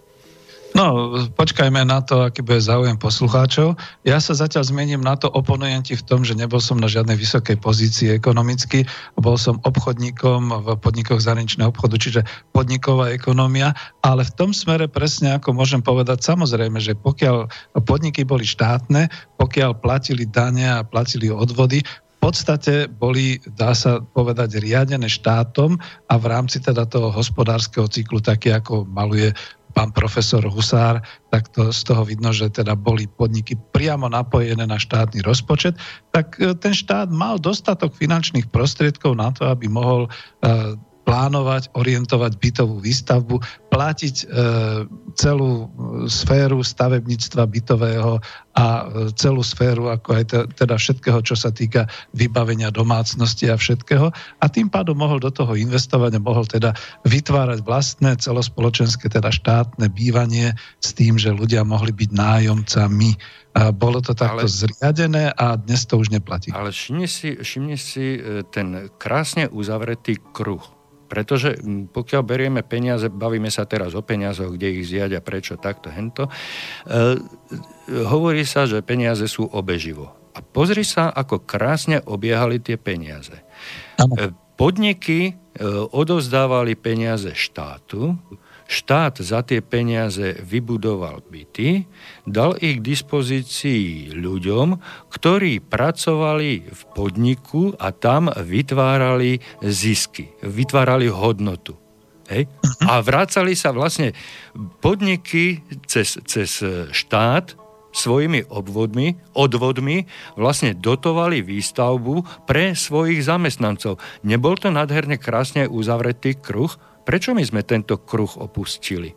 No, počkajme na to, aký bude záujem poslucháčov. Ja sa zatiaľ zmením na to, oponujem ti v tom, že nebol som na žiadnej vysokej pozícii ekonomicky, bol som obchodníkom v podnikoch zahraničného obchodu, čiže podniková ekonomia, ale v tom smere presne ako môžem povedať, samozrejme, že pokiaľ podniky boli štátne, pokiaľ platili dane a platili odvody, v podstate boli, dá sa povedať, riadené štátom a v rámci teda toho hospodárskeho cyklu, také ako maluje pán profesor Husár, tak to, z toho vidno, že teda boli podniky priamo napojené na štátny rozpočet, tak e, ten štát mal dostatok finančných prostriedkov na to, aby mohol uh, plánovať, orientovať bytovú výstavbu, platiť e, celú e, sféru stavebníctva bytového a e, celú sféru, ako aj te, teda všetkého, čo sa týka vybavenia domácnosti a všetkého. A tým pádom mohol do toho investovať a mohol teda vytvárať vlastné celospoločenské, teda štátne bývanie s tým, že ľudia mohli byť nájomcami. A bolo to takto ale, zriadené a dnes to už neplatí. Ale všimni si, všimni si e, ten krásne uzavretý kruh pretože pokiaľ berieme peniaze, bavíme sa teraz o peniazoch, kde ich zjať a prečo takto, hento, e, hovorí sa, že peniaze sú obeživo. A pozri sa, ako krásne obiehali tie peniaze. E, podniky e, odovzdávali peniaze štátu, štát za tie peniaze vybudoval byty, dal ich k dispozícii ľuďom, ktorí pracovali v podniku a tam vytvárali zisky, vytvárali hodnotu. Hej? A vrácali sa vlastne podniky cez, cez štát svojimi obvodmi, odvodmi vlastne dotovali výstavbu pre svojich zamestnancov. Nebol to nádherne krásne uzavretý kruh? Prečo my sme tento kruh opustili?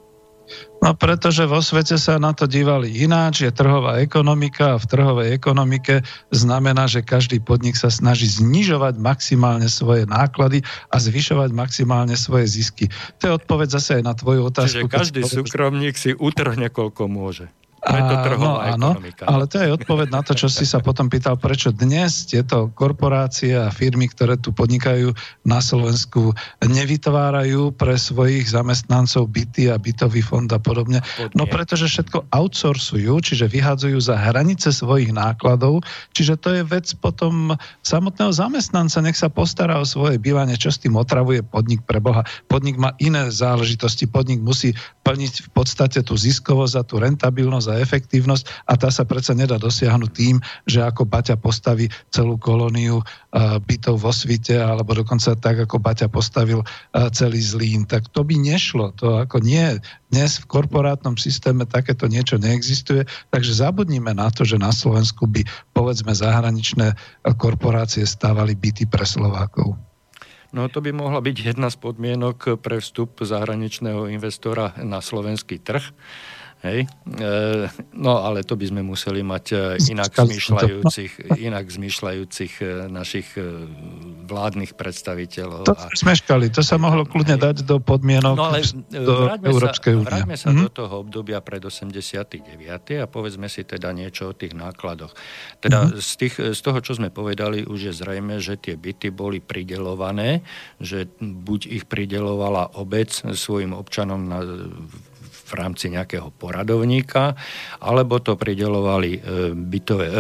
No pretože vo svete sa na to dívali ináč, je trhová ekonomika a v trhovej ekonomike znamená, že každý podnik sa snaží znižovať maximálne svoje náklady a zvyšovať maximálne svoje zisky. To je odpoveď zase aj na tvoju otázku. Čiže každý súkromník si utrhne, koľko môže. Preto trhová no, áno, ekonomika. Ale to je odpoveď na to, čo si sa potom pýtal, prečo dnes tieto korporácie a firmy, ktoré tu podnikajú na Slovensku, nevytvárajú pre svojich zamestnancov byty a bytový fond a podobne. No pretože všetko outsourcujú, čiže vyhadzujú za hranice svojich nákladov, čiže to je vec potom samotného zamestnanca, nech sa postará o svoje bývanie, čo s tým otravuje podnik pre Boha. Podnik má iné záležitosti, podnik musí plniť v podstate tú ziskovosť a tú rentabilnosť a efektívnosť a tá sa predsa nedá dosiahnuť tým, že ako Baťa postaví celú kolóniu bytov vo svite alebo dokonca tak, ako Baťa postavil celý Zlín. Tak to by nešlo. To ako nie. Dnes v korporátnom systéme takéto niečo neexistuje, takže zabudnime na to, že na Slovensku by povedzme zahraničné korporácie stávali byty pre Slovákov. No to by mohla byť jedna z podmienok pre vstup zahraničného investora na slovenský trh. Hej? E, no ale to by sme museli mať e, inak zmýšľajúcich, inak zmýšľajúcich e, našich vládnych predstaviteľov. To sme škali, to sa mohlo kľudne hej. dať do podmienok no, ale do vráťme Európskej únie. Vráťme sa mm-hmm. do toho obdobia pred 89. a povedzme si teda niečo o tých nákladoch. Teda mm-hmm. z, tých, z toho, čo sme povedali, už je zrejme, že tie byty boli pridelované, že buď ich pridelovala obec svojim občanom na v rámci nejakého poradovníka, alebo to pridelovali e, bytové, e,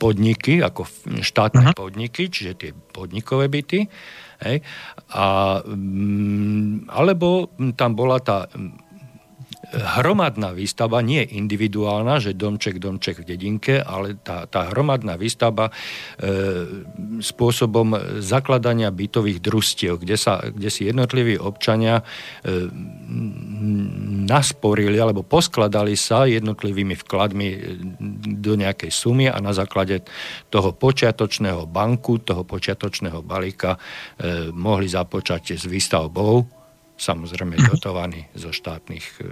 podniky, ako štátne uh-huh. podniky, čiže tie podnikové byty, hej, a, mm, alebo tam bola tá hromadná výstavba, nie individuálna, že domček, domček v dedinke, ale tá, tá hromadná výstavba e, spôsobom zakladania bytových družstiev, kde, sa, kde si jednotliví občania e, nasporili alebo poskladali sa jednotlivými vkladmi do nejakej sumy a na základe toho počiatočného banku, toho počiatočného balíka e, mohli započať s výstavbou samozrejme mhm. dotovaný zo štátnych e,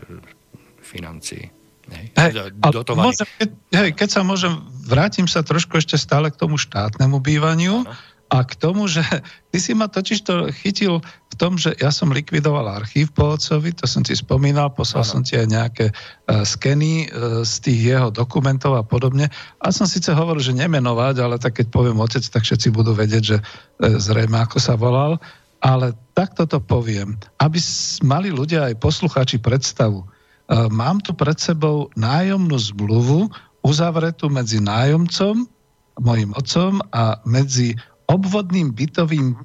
financií. Hej, môžem, keď, hej, keď sa môžem, vrátim sa trošku ešte stále k tomu štátnemu bývaniu ano. a k tomu, že ty si ma totiž to chytil v tom, že ja som likvidoval archív po otcovi, to som ti spomínal, poslal ano. som ti aj nejaké uh, skeny uh, z tých jeho dokumentov a podobne. A som síce hovoril, že nemenovať, ale tak keď poviem otec, tak všetci budú vedieť, že uh, zrejme ako sa volal ale takto to poviem, aby mali ľudia aj poslucháči predstavu. E, mám tu pred sebou nájomnú zmluvu uzavretú medzi nájomcom, mojim otcom a medzi obvodným bytovým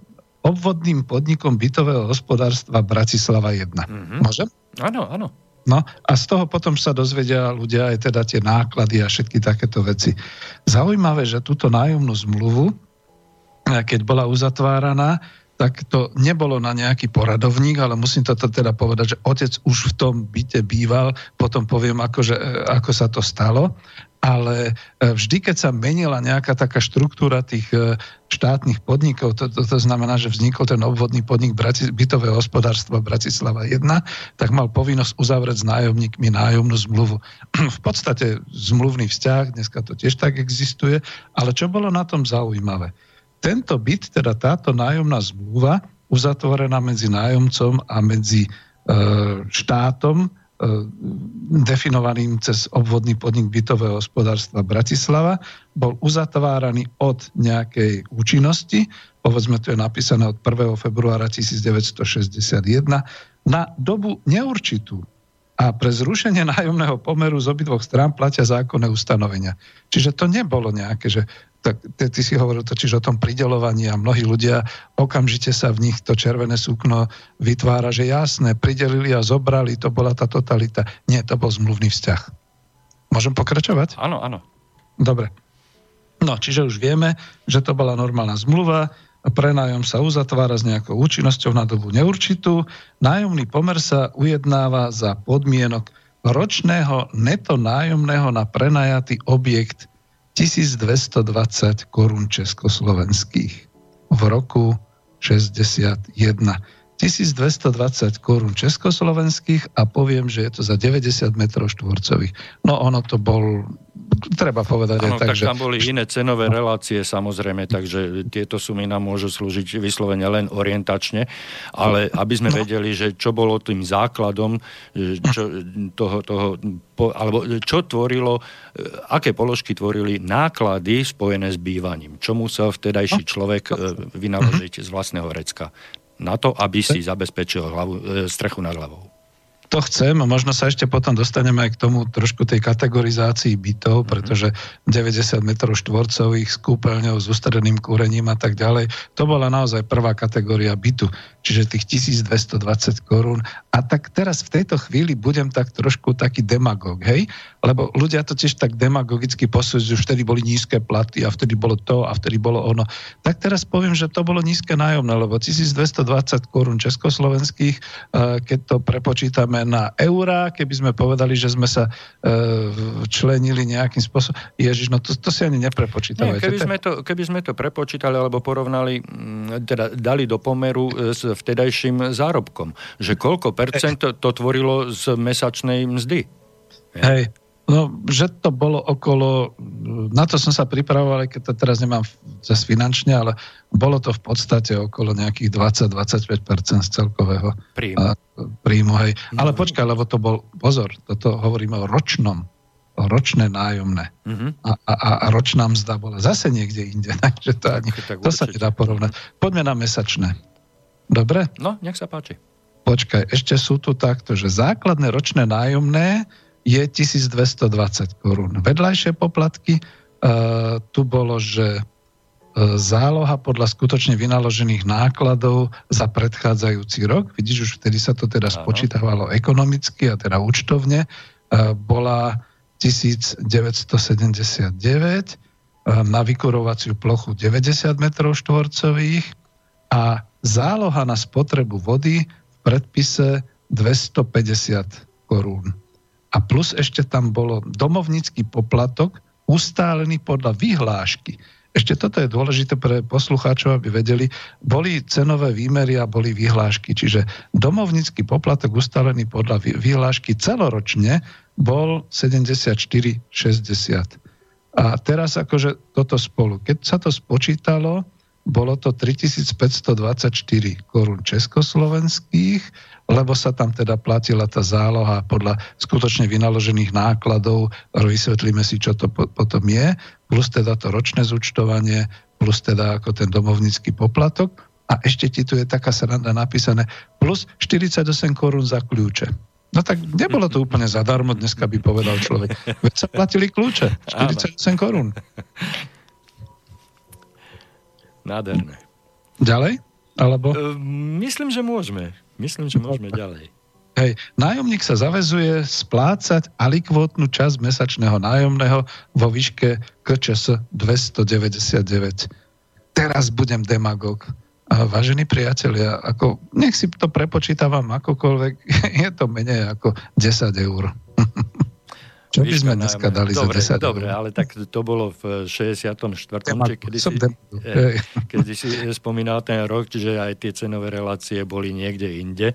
obvodným podnikom bytového hospodárstva Bratislava 1. Mm-hmm. Môžem? Áno, áno. No a z toho potom sa dozvedia ľudia aj teda tie náklady a všetky takéto veci. Zaujímavé, že túto nájomnú zmluvu, keď bola uzatváraná, tak to nebolo na nejaký poradovník, ale musím toto teda povedať, že otec už v tom byte býval, potom poviem, ako, že, e, ako sa to stalo, ale e, vždy, keď sa menila nejaká taká štruktúra tých e, štátnych podnikov, to, to, to znamená, že vznikol ten obvodný podnik Brati, bytového hospodárstva Bratislava 1, tak mal povinnosť uzavrieť s nájomníkmi nájomnú zmluvu. v podstate zmluvný vzťah, dneska to tiež tak existuje, ale čo bolo na tom zaujímavé? Tento byt, teda táto nájomná zmluva, uzatvorená medzi nájomcom a medzi e, štátom, e, definovaným cez obvodný podnik bytového hospodárstva Bratislava, bol uzatváraný od nejakej účinnosti, povedzme to je napísané od 1. februára 1961, na dobu neurčitú a pre zrušenie nájomného pomeru z obidvoch strán platia zákonné ustanovenia. Čiže to nebolo nejaké, že tak, ty, ty si hovoril totiž o tom pridelovaní a mnohí ľudia okamžite sa v nich to červené sukno vytvára, že jasné, pridelili a zobrali, to bola tá totalita. Nie, to bol zmluvný vzťah. Môžem pokračovať? Áno, áno. Dobre. No, čiže už vieme, že to bola normálna zmluva, prenájom sa uzatvára s nejakou účinnosťou na dobu neurčitú, nájomný pomer sa ujednáva za podmienok ročného neto nájomného na prenajatý objekt 1220 korún československých v roku 61. 1220 korún československých a poviem, že je to za 90 metrov štvorcových. No ono to bol treba povedať ano, tak, tak že... tam boli iné cenové relácie samozrejme, takže tieto sumy nám môžu slúžiť vyslovene len orientačne, ale aby sme no. vedeli, že čo bolo tým základom čo, toho, toho po, alebo čo tvorilo, aké položky tvorili náklady spojené s bývaním, čo musel vtedajší no. človek e, vynaložiť z vlastného recka na to, aby si zabezpečil hlavu, e, strechu nad hlavou to chcem a možno sa ešte potom dostaneme aj k tomu trošku tej kategorizácii bytov, mhm. pretože 90 metrov štvorcových s kúpeľňou, s ústredným kúrením a tak ďalej, to bola naozaj prvá kategória bytu, čiže tých 1220 korún. A tak teraz v tejto chvíli budem tak trošku taký demagog, hej? Lebo ľudia to tiež tak demagogicky posudzujú, že vtedy boli nízke platy a vtedy bolo to a vtedy bolo ono. Tak teraz poviem, že to bolo nízke nájomné, lebo 1220 korún československých, eh, keď to prepočítame na eurá, keby sme povedali, že sme sa e, členili nejakým spôsobom. Ježiš, no to, to si ani neprepočítavajte. Nie, keby, sme to, keby sme to prepočítali alebo porovnali, mm, teda dali do pomeru e, s vtedajším zárobkom, že koľko percent to, to tvorilo z mesačnej mzdy. Hej. No, že to bolo okolo, na to som sa pripravoval, keď to teraz nemám cez finančne, ale bolo to v podstate okolo nejakých 20-25% z celkového príjmu. A, príjmu hej. Mm-hmm. Ale počkaj, lebo to bol, pozor, toto hovoríme o ročnom, o ročné nájomné. Mm-hmm. A, a, a ročná mzda bola zase niekde inde, takže to, ani, tak, to sa nedá porovnať. Poďme na mesačné. Dobre? No, nech sa páči. Počkaj, ešte sú tu takto, že základné ročné nájomné je 1220 korún. Vedľajšie poplatky uh, tu bolo, že záloha podľa skutočne vynaložených nákladov za predchádzajúci rok. Vidíš, už vtedy sa to teda spočítavalo ekonomicky a teda účtovne. Bola 1979 na vykurovaciu plochu 90 metrov štvorcových a záloha na spotrebu vody v predpise 250 korún. A plus ešte tam bolo domovnícky poplatok ustálený podľa vyhlášky. Ešte toto je dôležité pre poslucháčov, aby vedeli. Boli cenové výmery a boli vyhlášky. Čiže domovnícky poplatok ustálený podľa vyhlášky celoročne bol 74,60. A teraz akože toto spolu. Keď sa to spočítalo, bolo to 3524 korún československých, lebo sa tam teda platila tá záloha podľa skutočne vynaložených nákladov, vysvetlíme si, čo to potom je, plus teda to ročné zúčtovanie, plus teda ako ten domovnícky poplatok. A ešte ti tu je taká sranda napísané, plus 48 korún za kľúče. No tak nebolo to úplne zadarmo, dneska by povedal človek. Veď sa platili kľúče, 48 korún. Nádherné. Ďalej? Alebo? Uh, myslím, že môžeme. Myslím, že môžeme ďalej. Hej, nájomník sa zavezuje splácať alikvotnú časť mesačného nájomného vo výške KČS 299. Teraz budem demagog. A vážení priatelia, ako, nech si to prepočítavam akokoľvek, je to menej ako 10 eur. Čo by sme dneska dali dobre, za 10 Dobre, ale tak to bolo v 64. Demagog, kedy si, eh, kedy si spomínal ten rok, že aj tie cenové relácie boli niekde inde.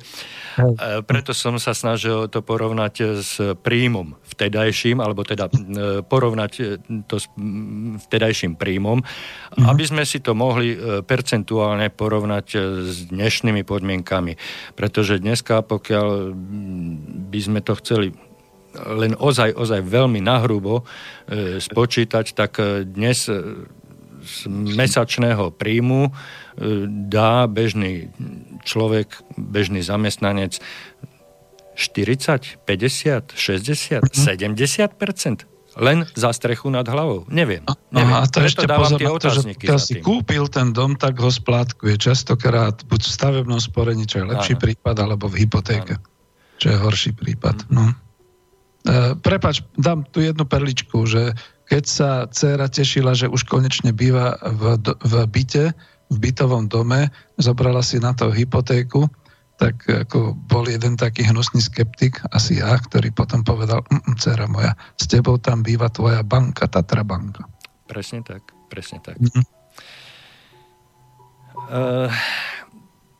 Hej. Eh, preto som sa snažil to porovnať s príjmom vtedajším, alebo teda eh, porovnať to s mm, vtedajším príjmom, mhm. aby sme si to mohli percentuálne porovnať s dnešnými podmienkami. Pretože dneska, pokiaľ mm, by sme to chceli len ozaj, ozaj veľmi nahrubo e, spočítať, tak e, dnes e, z mesačného príjmu dá bežný človek, bežný zamestnanec 40, 50, 60, 70% len za strechu nad hlavou. Neviem. neviem. a to ešte dávam pozor tie to, že si kúpil ten dom, tak ho splátkuje častokrát buď v stavebnom sporení, čo je lepší Áno. prípad, alebo v hypotéke, Áno. čo je horší prípad. Mm. No. E, prepač, dám tu jednu perličku, že keď sa dcera tešila, že už konečne býva v, v byte, v bytovom dome, zobrala si na to hypotéku, tak ako bol jeden taký hnusný skeptik, asi ja, ktorý potom povedal, mm, mm dcera moja, s tebou tam býva tvoja banka, Tatra banka. Presne tak, presne tak. Mm-hmm. Uh,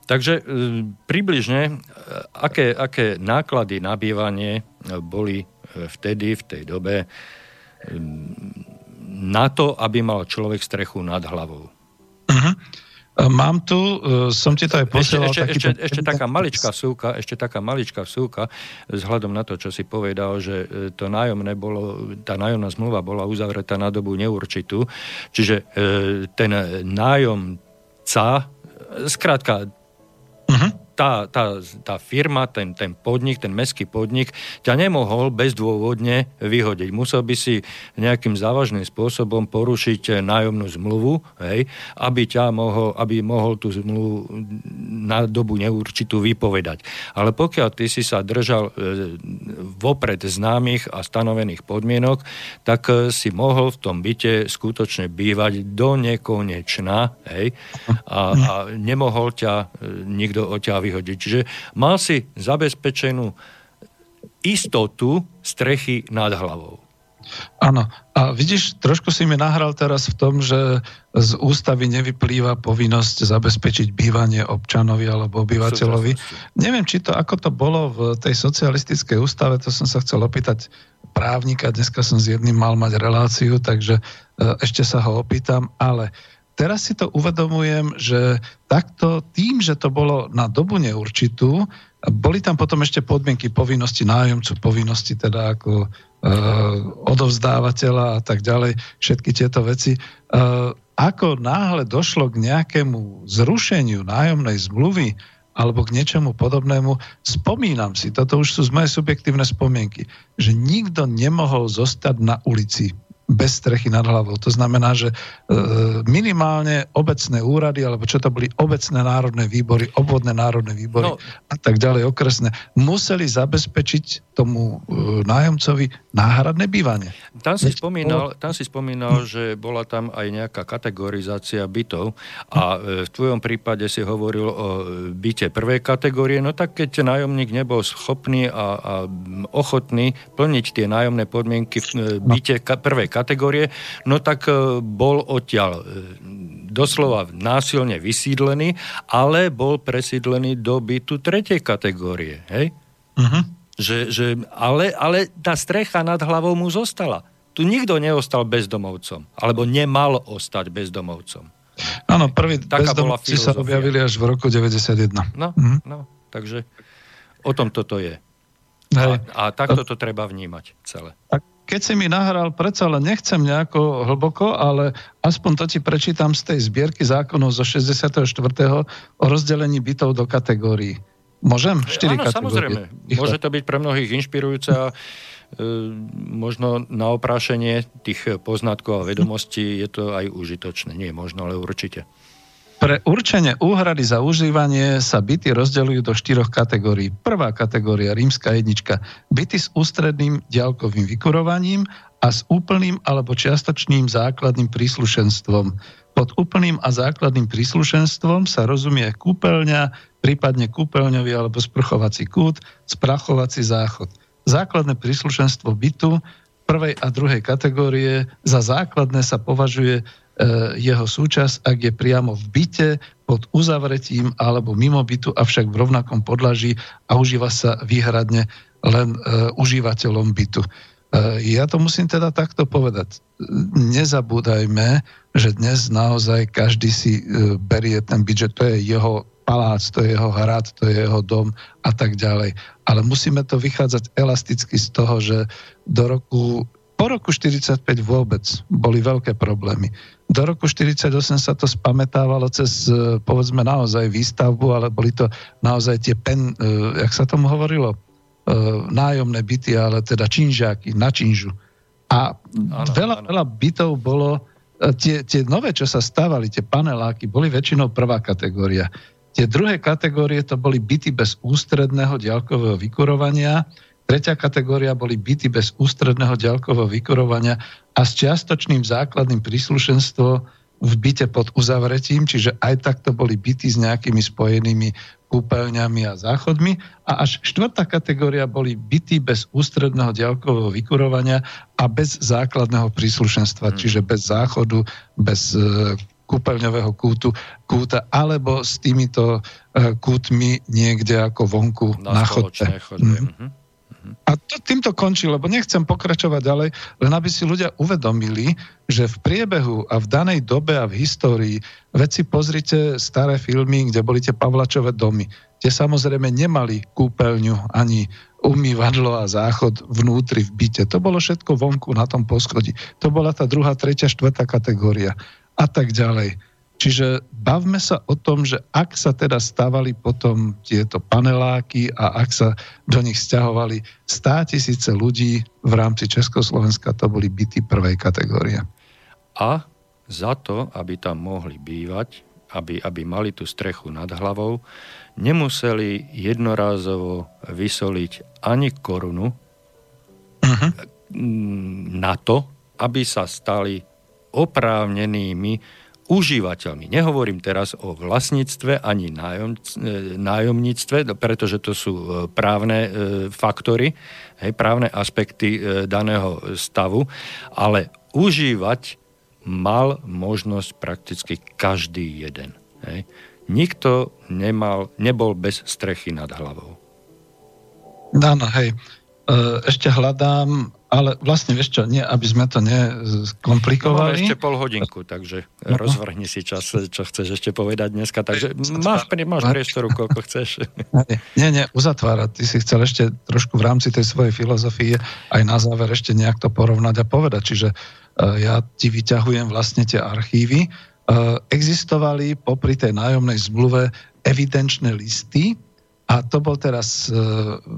takže uh, približne, uh, aké, aké náklady na bývanie boli vtedy, v tej dobe, na to, aby mal človek strechu nad hlavou. Uh-huh. Mám tu, e, som ti to aj posielal. Ešte, ešte, ešte, ešte taká maličká vsúka, ešte taká maličká vsúka, vzhľadom na to, čo si povedal, že e, to nájomné bolo, tá nájomná zmluva bola uzavretá na dobu neurčitú, čiže e, ten nájomca, skrátka, uh-huh tá, tá, tá firma, ten, ten podnik, ten meský podnik ťa nemohol bezdôvodne vyhodiť. Musel by si nejakým závažným spôsobom porušiť nájomnú zmluvu, hej, aby ťa mohol, aby mohol tú zmluvu na dobu neurčitú vypovedať. Ale pokiaľ ty si sa držal e, vopred známych a stanovených podmienok, tak e, si mohol v tom byte skutočne bývať do nekonečna hej, a, a nemohol ťa e, nikto od ťa vyhodiť. Čiže mal si zabezpečenú istotu strechy nad hlavou. Áno. A vidíš, trošku si mi nahral teraz v tom, že z ústavy nevyplýva povinnosť zabezpečiť bývanie občanovi alebo obyvateľovi. Neviem, či to, ako to bolo v tej socialistickej ústave, to som sa chcel opýtať právnika, dneska som s jedným mal mať reláciu, takže e, ešte sa ho opýtam, ale teraz si to uvedomujem, že takto tým, že to bolo na dobu neurčitú, boli tam potom ešte podmienky povinnosti nájomcu, povinnosti teda ako e, odovzdávateľa a tak ďalej, všetky tieto veci. E, ako náhle došlo k nejakému zrušeniu nájomnej zmluvy alebo k niečomu podobnému, spomínam si, toto už sú z moje subjektívne spomienky, že nikto nemohol zostať na ulici bez strechy nad hlavou. To znamená, že e, minimálne obecné úrady, alebo čo to boli obecné národné výbory, obvodné národné výbory no. a tak ďalej, okresné, museli zabezpečiť tomu e, nájomcovi náhradné bývanie. Tam si spomínal, tam si spomínal že bola tam aj nejaká kategorizácia bytov a e, v tvojom prípade si hovoril o byte prvej kategórie, no tak keď nájomník nebol schopný a, a ochotný plniť tie nájomné podmienky v no. byte prvej kategórie, no tak e, bol odtiaľ e, doslova násilne vysídlený, ale bol presídlený do bytu tretej kategórie. Hej? Uh-huh. Že, že, ale, ale tá strecha nad hlavou mu zostala. Tu nikto neostal bezdomovcom, alebo nemal ostať bezdomovcom. Áno, prvý bezdomovci sa objavili až v roku 91. No, uh-huh. no takže o tom toto je. A, a takto to treba vnímať celé. Tak keď si mi nahral, predsa len nechcem nejako hlboko, ale aspoň to ti prečítam z tej zbierky zákonov zo 64. o rozdelení bytov do kategórií. Môžem? Štyri Áno, kategórie. samozrejme. Môže to byť pre mnohých inšpirujúce a e, možno na oprášenie tých poznatkov a vedomostí je to aj užitočné. Nie možno, ale určite. Pre určenie úhrady za užívanie sa byty rozdeľujú do štyroch kategórií. Prvá kategória, rímska jednička, byty s ústredným ďalkovým vykurovaním a s úplným alebo čiastočným základným príslušenstvom. Pod úplným a základným príslušenstvom sa rozumie kúpeľňa, prípadne kúpeľňový alebo sprchovací kút, sprachovací záchod. Základné príslušenstvo bytu prvej a druhej kategórie za základné sa považuje E, jeho súčasť, ak je priamo v byte, pod uzavretím alebo mimo bytu, avšak v rovnakom podlaží a užíva sa výhradne len uh, užívateľom bytu. Uh, ja to musím teda takto povedať. Nezabúdajme, že dnes naozaj každý si uh, berie ten byt, že to je jeho palác, to je jeho hrad, to je jeho dom a tak ďalej. Ale musíme to vychádzať elasticky z toho, že do roku po roku 45 vôbec boli veľké problémy. Do roku 48 sa to spametávalo cez, e, povedzme, naozaj výstavbu, ale boli to naozaj tie pen, e, jak sa tomu hovorilo, e, nájomné byty, ale teda činžáky na činžu. A ano, veľa, ano. veľa bytov bolo, tie, tie nové, čo sa stávali, tie paneláky, boli väčšinou prvá kategória. Tie druhé kategórie to boli byty bez ústredného ďalkového vykurovania, Tretia kategória boli byty bez ústredného ďalkového vykurovania a s čiastočným základným príslušenstvom v byte pod uzavretím, čiže aj takto boli byty s nejakými spojenými kúpeľňami a záchodmi. A až štvrtá kategória boli byty bez ústredného ďalkového vykurovania a bez základného príslušenstva, hmm. čiže bez záchodu, bez e, kúpeľňového kútu, kúta, alebo s týmito e, kútmi niekde ako vonku na, na chodbe. Mm. A to, týmto končí, lebo nechcem pokračovať ďalej, len aby si ľudia uvedomili, že v priebehu a v danej dobe a v histórii, veci pozrite staré filmy, kde boli tie Pavlačové domy. Tie samozrejme nemali kúpeľňu ani umývadlo a záchod vnútri v byte. To bolo všetko vonku na tom poschodí. To bola tá druhá, tretia, štvrtá kategória a tak ďalej. Čiže bavme sa o tom, že ak sa teda stávali potom tieto paneláky a ak sa do nich stiahovali stá tisíce ľudí v rámci Československa, to boli byty prvej kategórie. A za to, aby tam mohli bývať, aby, aby mali tú strechu nad hlavou, nemuseli jednorázovo vysoliť ani korunu uh-huh. na to, aby sa stali oprávnenými užívateľmi. Nehovorím teraz o vlastníctve ani nájom, e, nájomníctve, pretože to sú e, právne e, faktory, hej, právne aspekty daného stavu, ale užívať mal možnosť prakticky každý jeden. Hej. Nikto nemal, nebol bez strechy nad hlavou. Áno, hej. Ešte hľadám ale vlastne, vieš čo, nie, aby sme to nekomplikovali. Máme ešte pol hodinku, takže no. rozvrhni si čas, čo chceš ešte povedať dneska. Takže máš, máš priestoru, koľko chceš. Nie, nie, uzatvárať. Ty si chcel ešte trošku v rámci tej svojej filozofie aj na záver ešte nejak to porovnať a povedať. Čiže uh, ja ti vyťahujem vlastne tie archívy. Uh, existovali popri tej nájomnej zmluve evidenčné listy, A to bol teraz e,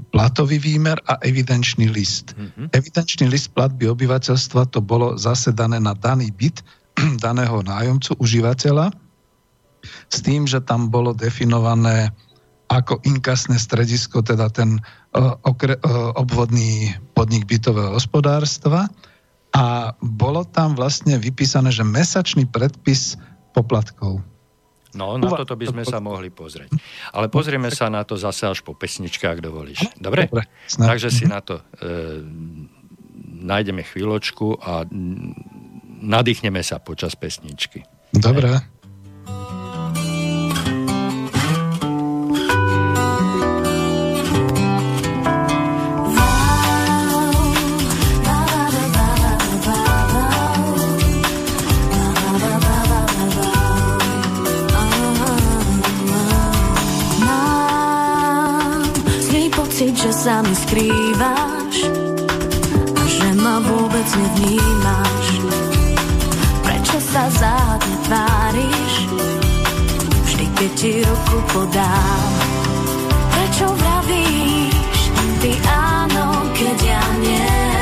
platový výmer a evidenčný list. Mm-hmm. Evidenčný list platby obyvateľstva to bolo zasedané na daný byt daného nájomcu, užívateľa, s tým, že tam bolo definované ako inkasné stredisko, teda ten uh, okre, uh, obvodný podnik bytového hospodárstva. A bolo tam vlastne vypísané, že mesačný predpis poplatkov. No, na toto by sme sa mohli pozrieť. Ale pozrieme sa na to zase až po pesničke, ak dovolíš. Dobre? Dobre Takže si na to e, nájdeme chvíľočku a nadýchneme sa počas pesničky. Dobre. Sa mi skrývaš a že ma vôbec nevnímaš. Prečo sa záhadne tváriš, vždy keď ti ruku podám? Prečo vravíš ty áno, keď ja nie?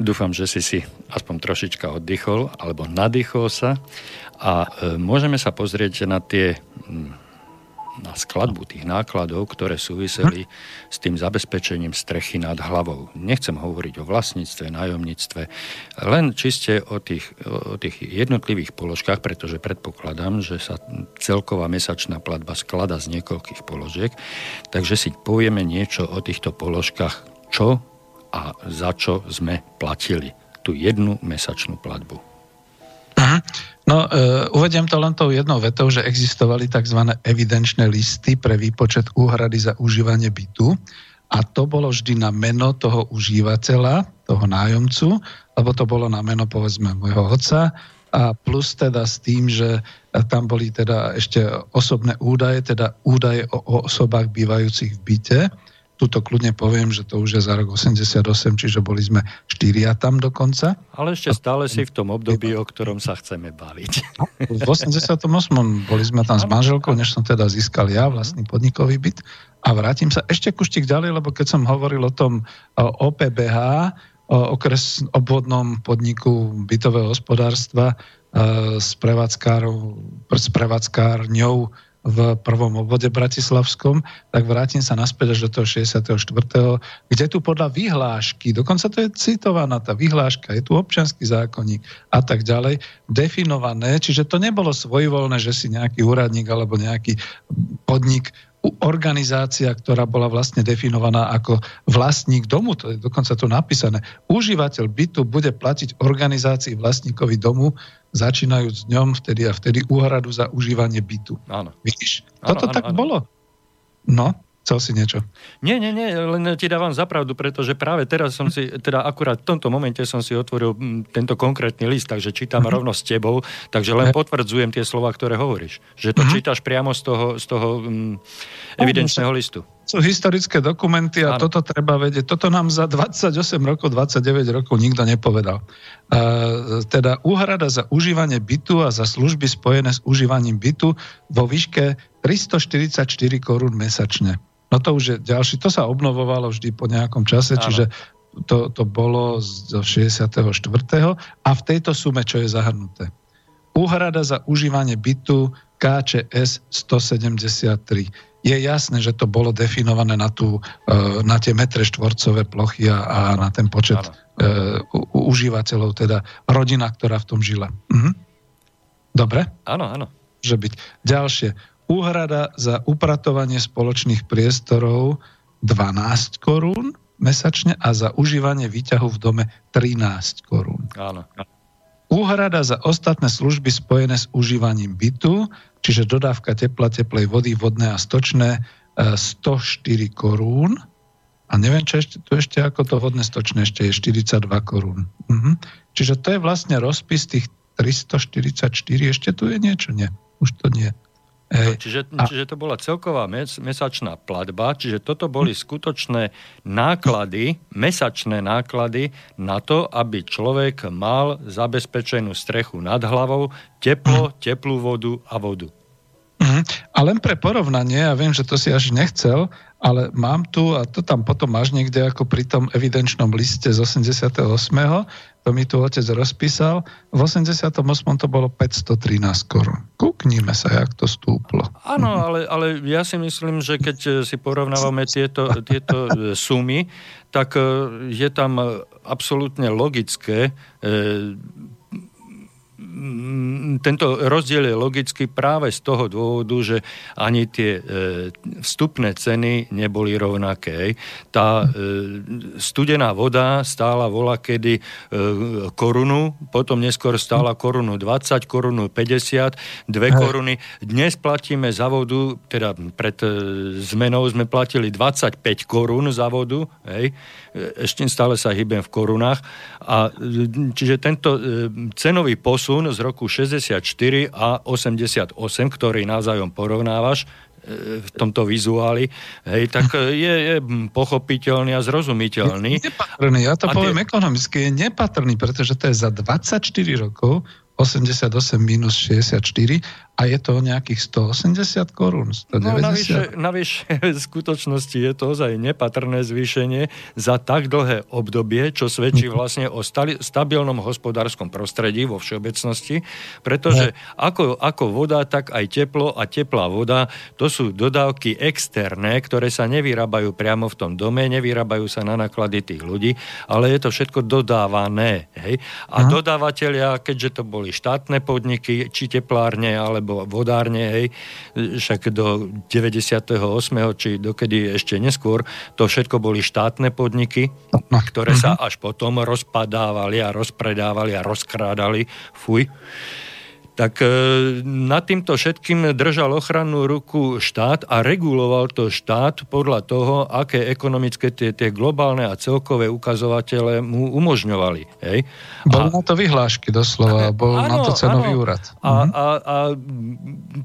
Dúfam, že si si aspoň trošička oddychol alebo nadýchol sa. A e, môžeme sa pozrieť na tie na skladbu tých nákladov, ktoré súviseli s tým zabezpečením strechy nad hlavou. Nechcem hovoriť o vlastníctve, nájomníctve, len čiste o tých, o tých jednotlivých položkách, pretože predpokladám, že sa celková mesačná platba sklada z niekoľkých položiek, takže si povieme niečo o týchto položkách, čo a za čo sme platili tú jednu mesačnú platbu. No, e, uvediem to len tou jednou vetou, že existovali tzv. evidenčné listy pre výpočet úhrady za užívanie bytu a to bolo vždy na meno toho užívateľa, toho nájomcu, lebo to bolo na meno povedzme môjho otca a plus teda s tým, že tam boli teda ešte osobné údaje, teda údaje o osobách bývajúcich v byte tuto kľudne poviem, že to už je za rok 88, čiže boli sme štyria tam dokonca. Ale ešte stále si v tom období, o ktorom sa chceme baviť. V 88. boli sme tam s manželkou, než som teda získal ja vlastný podnikový byt. A vrátim sa ešte kuštík ďalej, lebo keď som hovoril o tom OPBH, o okres obvodnom podniku bytového hospodárstva s prevádzkárňou v prvom obvode bratislavskom, tak vrátim sa naspäť až do toho 64., kde tu podľa vyhlášky, dokonca to je citovaná tá vyhláška, je tu občianský zákonník a tak ďalej, definované, čiže to nebolo svojvoľné, že si nejaký úradník alebo nejaký podnik organizácia, ktorá bola vlastne definovaná ako vlastník domu, to je dokonca tu napísané. Užívateľ bytu bude platiť organizácii vlastníkovi domu, začínajúc dňom vtedy a vtedy úhradu za užívanie bytu. Áno. Vidíš? Toto áno, tak áno. bolo. No, Chcel si niečo? Nie, nie, nie, len ti dávam zapravdu, pretože práve teraz som si, teda akurát v tomto momente som si otvoril mm, tento konkrétny list, takže čítam uh-huh. rovno s tebou, takže len potvrdzujem tie slova, ktoré hovoríš. Že to uh-huh. čítaš priamo z toho, z toho um, evidenčného listu. Sú historické dokumenty a ano. toto treba vedieť. Toto nám za 28 rokov, 29 rokov nikto nepovedal. Uh, teda úhrada za užívanie bytu a za služby spojené s užívaním bytu vo výške 344 korún mesačne. No to už je ďalší, to sa obnovovalo vždy po nejakom čase, Áno. čiže to, to bolo z 64. a v tejto sume, čo je zahrnuté. Úhrada za užívanie bytu KČS 173. Je jasné, že to bolo definované na, tú, e, na tie metre štvorcové plochy a, na ten počet uh, užívateľov, teda rodina, ktorá v tom žila. Mhm. Dobre? Áno, áno. Že byť. Ďalšie úhrada za upratovanie spoločných priestorov 12 korún mesačne a za užívanie výťahu v dome 13 korún. Áno. Úhrada za ostatné služby spojené s užívaním bytu, čiže dodávka tepla, teplej vody, vodné a stočné 104 e, korún. A neviem, čo ešte, tu ešte ako to vodné stočné ešte je 42 korún. Mhm. Čiže to je vlastne rozpis tých 344, ešte tu je niečo? Nie, už to nie. No, čiže, a... čiže to bola celková mes, mesačná platba, čiže toto boli skutočné náklady, mesačné náklady na to, aby človek mal zabezpečenú strechu nad hlavou, teplo, teplú vodu a vodu. Mm, a len pre porovnanie, ja viem, že to si až nechcel, ale mám tu, a to tam potom máš niekde ako pri tom evidenčnom liste z 88 to mi tu otec rozpísal. V 88. to bolo 513 korún. Kúknime sa, jak to stúplo. Áno, ale, ale ja si myslím, že keď eh, si porovnávame tieto, tieto eh, sumy, tak eh, je tam absolútne logické tento rozdiel je logický práve z toho dôvodu, že ani tie e, vstupné ceny neboli rovnaké. Tá e, studená voda stála vola kedy e, korunu, potom neskôr stála korunu 20, korunu 50, dve koruny. Dnes platíme za vodu, teda pred zmenou sme platili 25 korún za vodu, hej, ešte stále sa hýbem v korunách. A, čiže tento cenový posun z roku 64 a 88, ktorý navzájom porovnávaš, e, v tomto vizuáli, hej, tak je, je pochopiteľný a zrozumiteľný. Nepatrný, ja to a poviem tie... ekonomicky, je nepatrný, pretože to je za 24 rokov 88 minus 64 a je to nejakých 180 korún. 190. No navyše, navyše v skutočnosti je to ozaj nepatrné zvýšenie za tak dlhé obdobie, čo svedčí mhm. vlastne o stali, stabilnom hospodárskom prostredí vo všeobecnosti, pretože ako, ako voda, tak aj teplo a teplá voda, to sú dodávky externé, ktoré sa nevyrábajú priamo v tom dome, nevyrábajú sa na náklady tých ľudí, ale je to všetko dodávané. Hej? A Aha. dodávateľia, keďže to boli štátne podniky, či teplárne, alebo alebo vodárne, hej, však do 98. či dokedy ešte neskôr, to všetko boli štátne podniky, ktoré sa mhm. až potom rozpadávali a rozpredávali a rozkrádali. Fuj. Tak e, nad týmto všetkým držal ochrannú ruku štát a reguloval to štát podľa toho, aké ekonomické tie, tie globálne a celkové ukazovatele mu umožňovali. Hej? Bol a, na to vyhlášky doslova, bol áno, na to cenový áno. úrad. A, mhm. a, a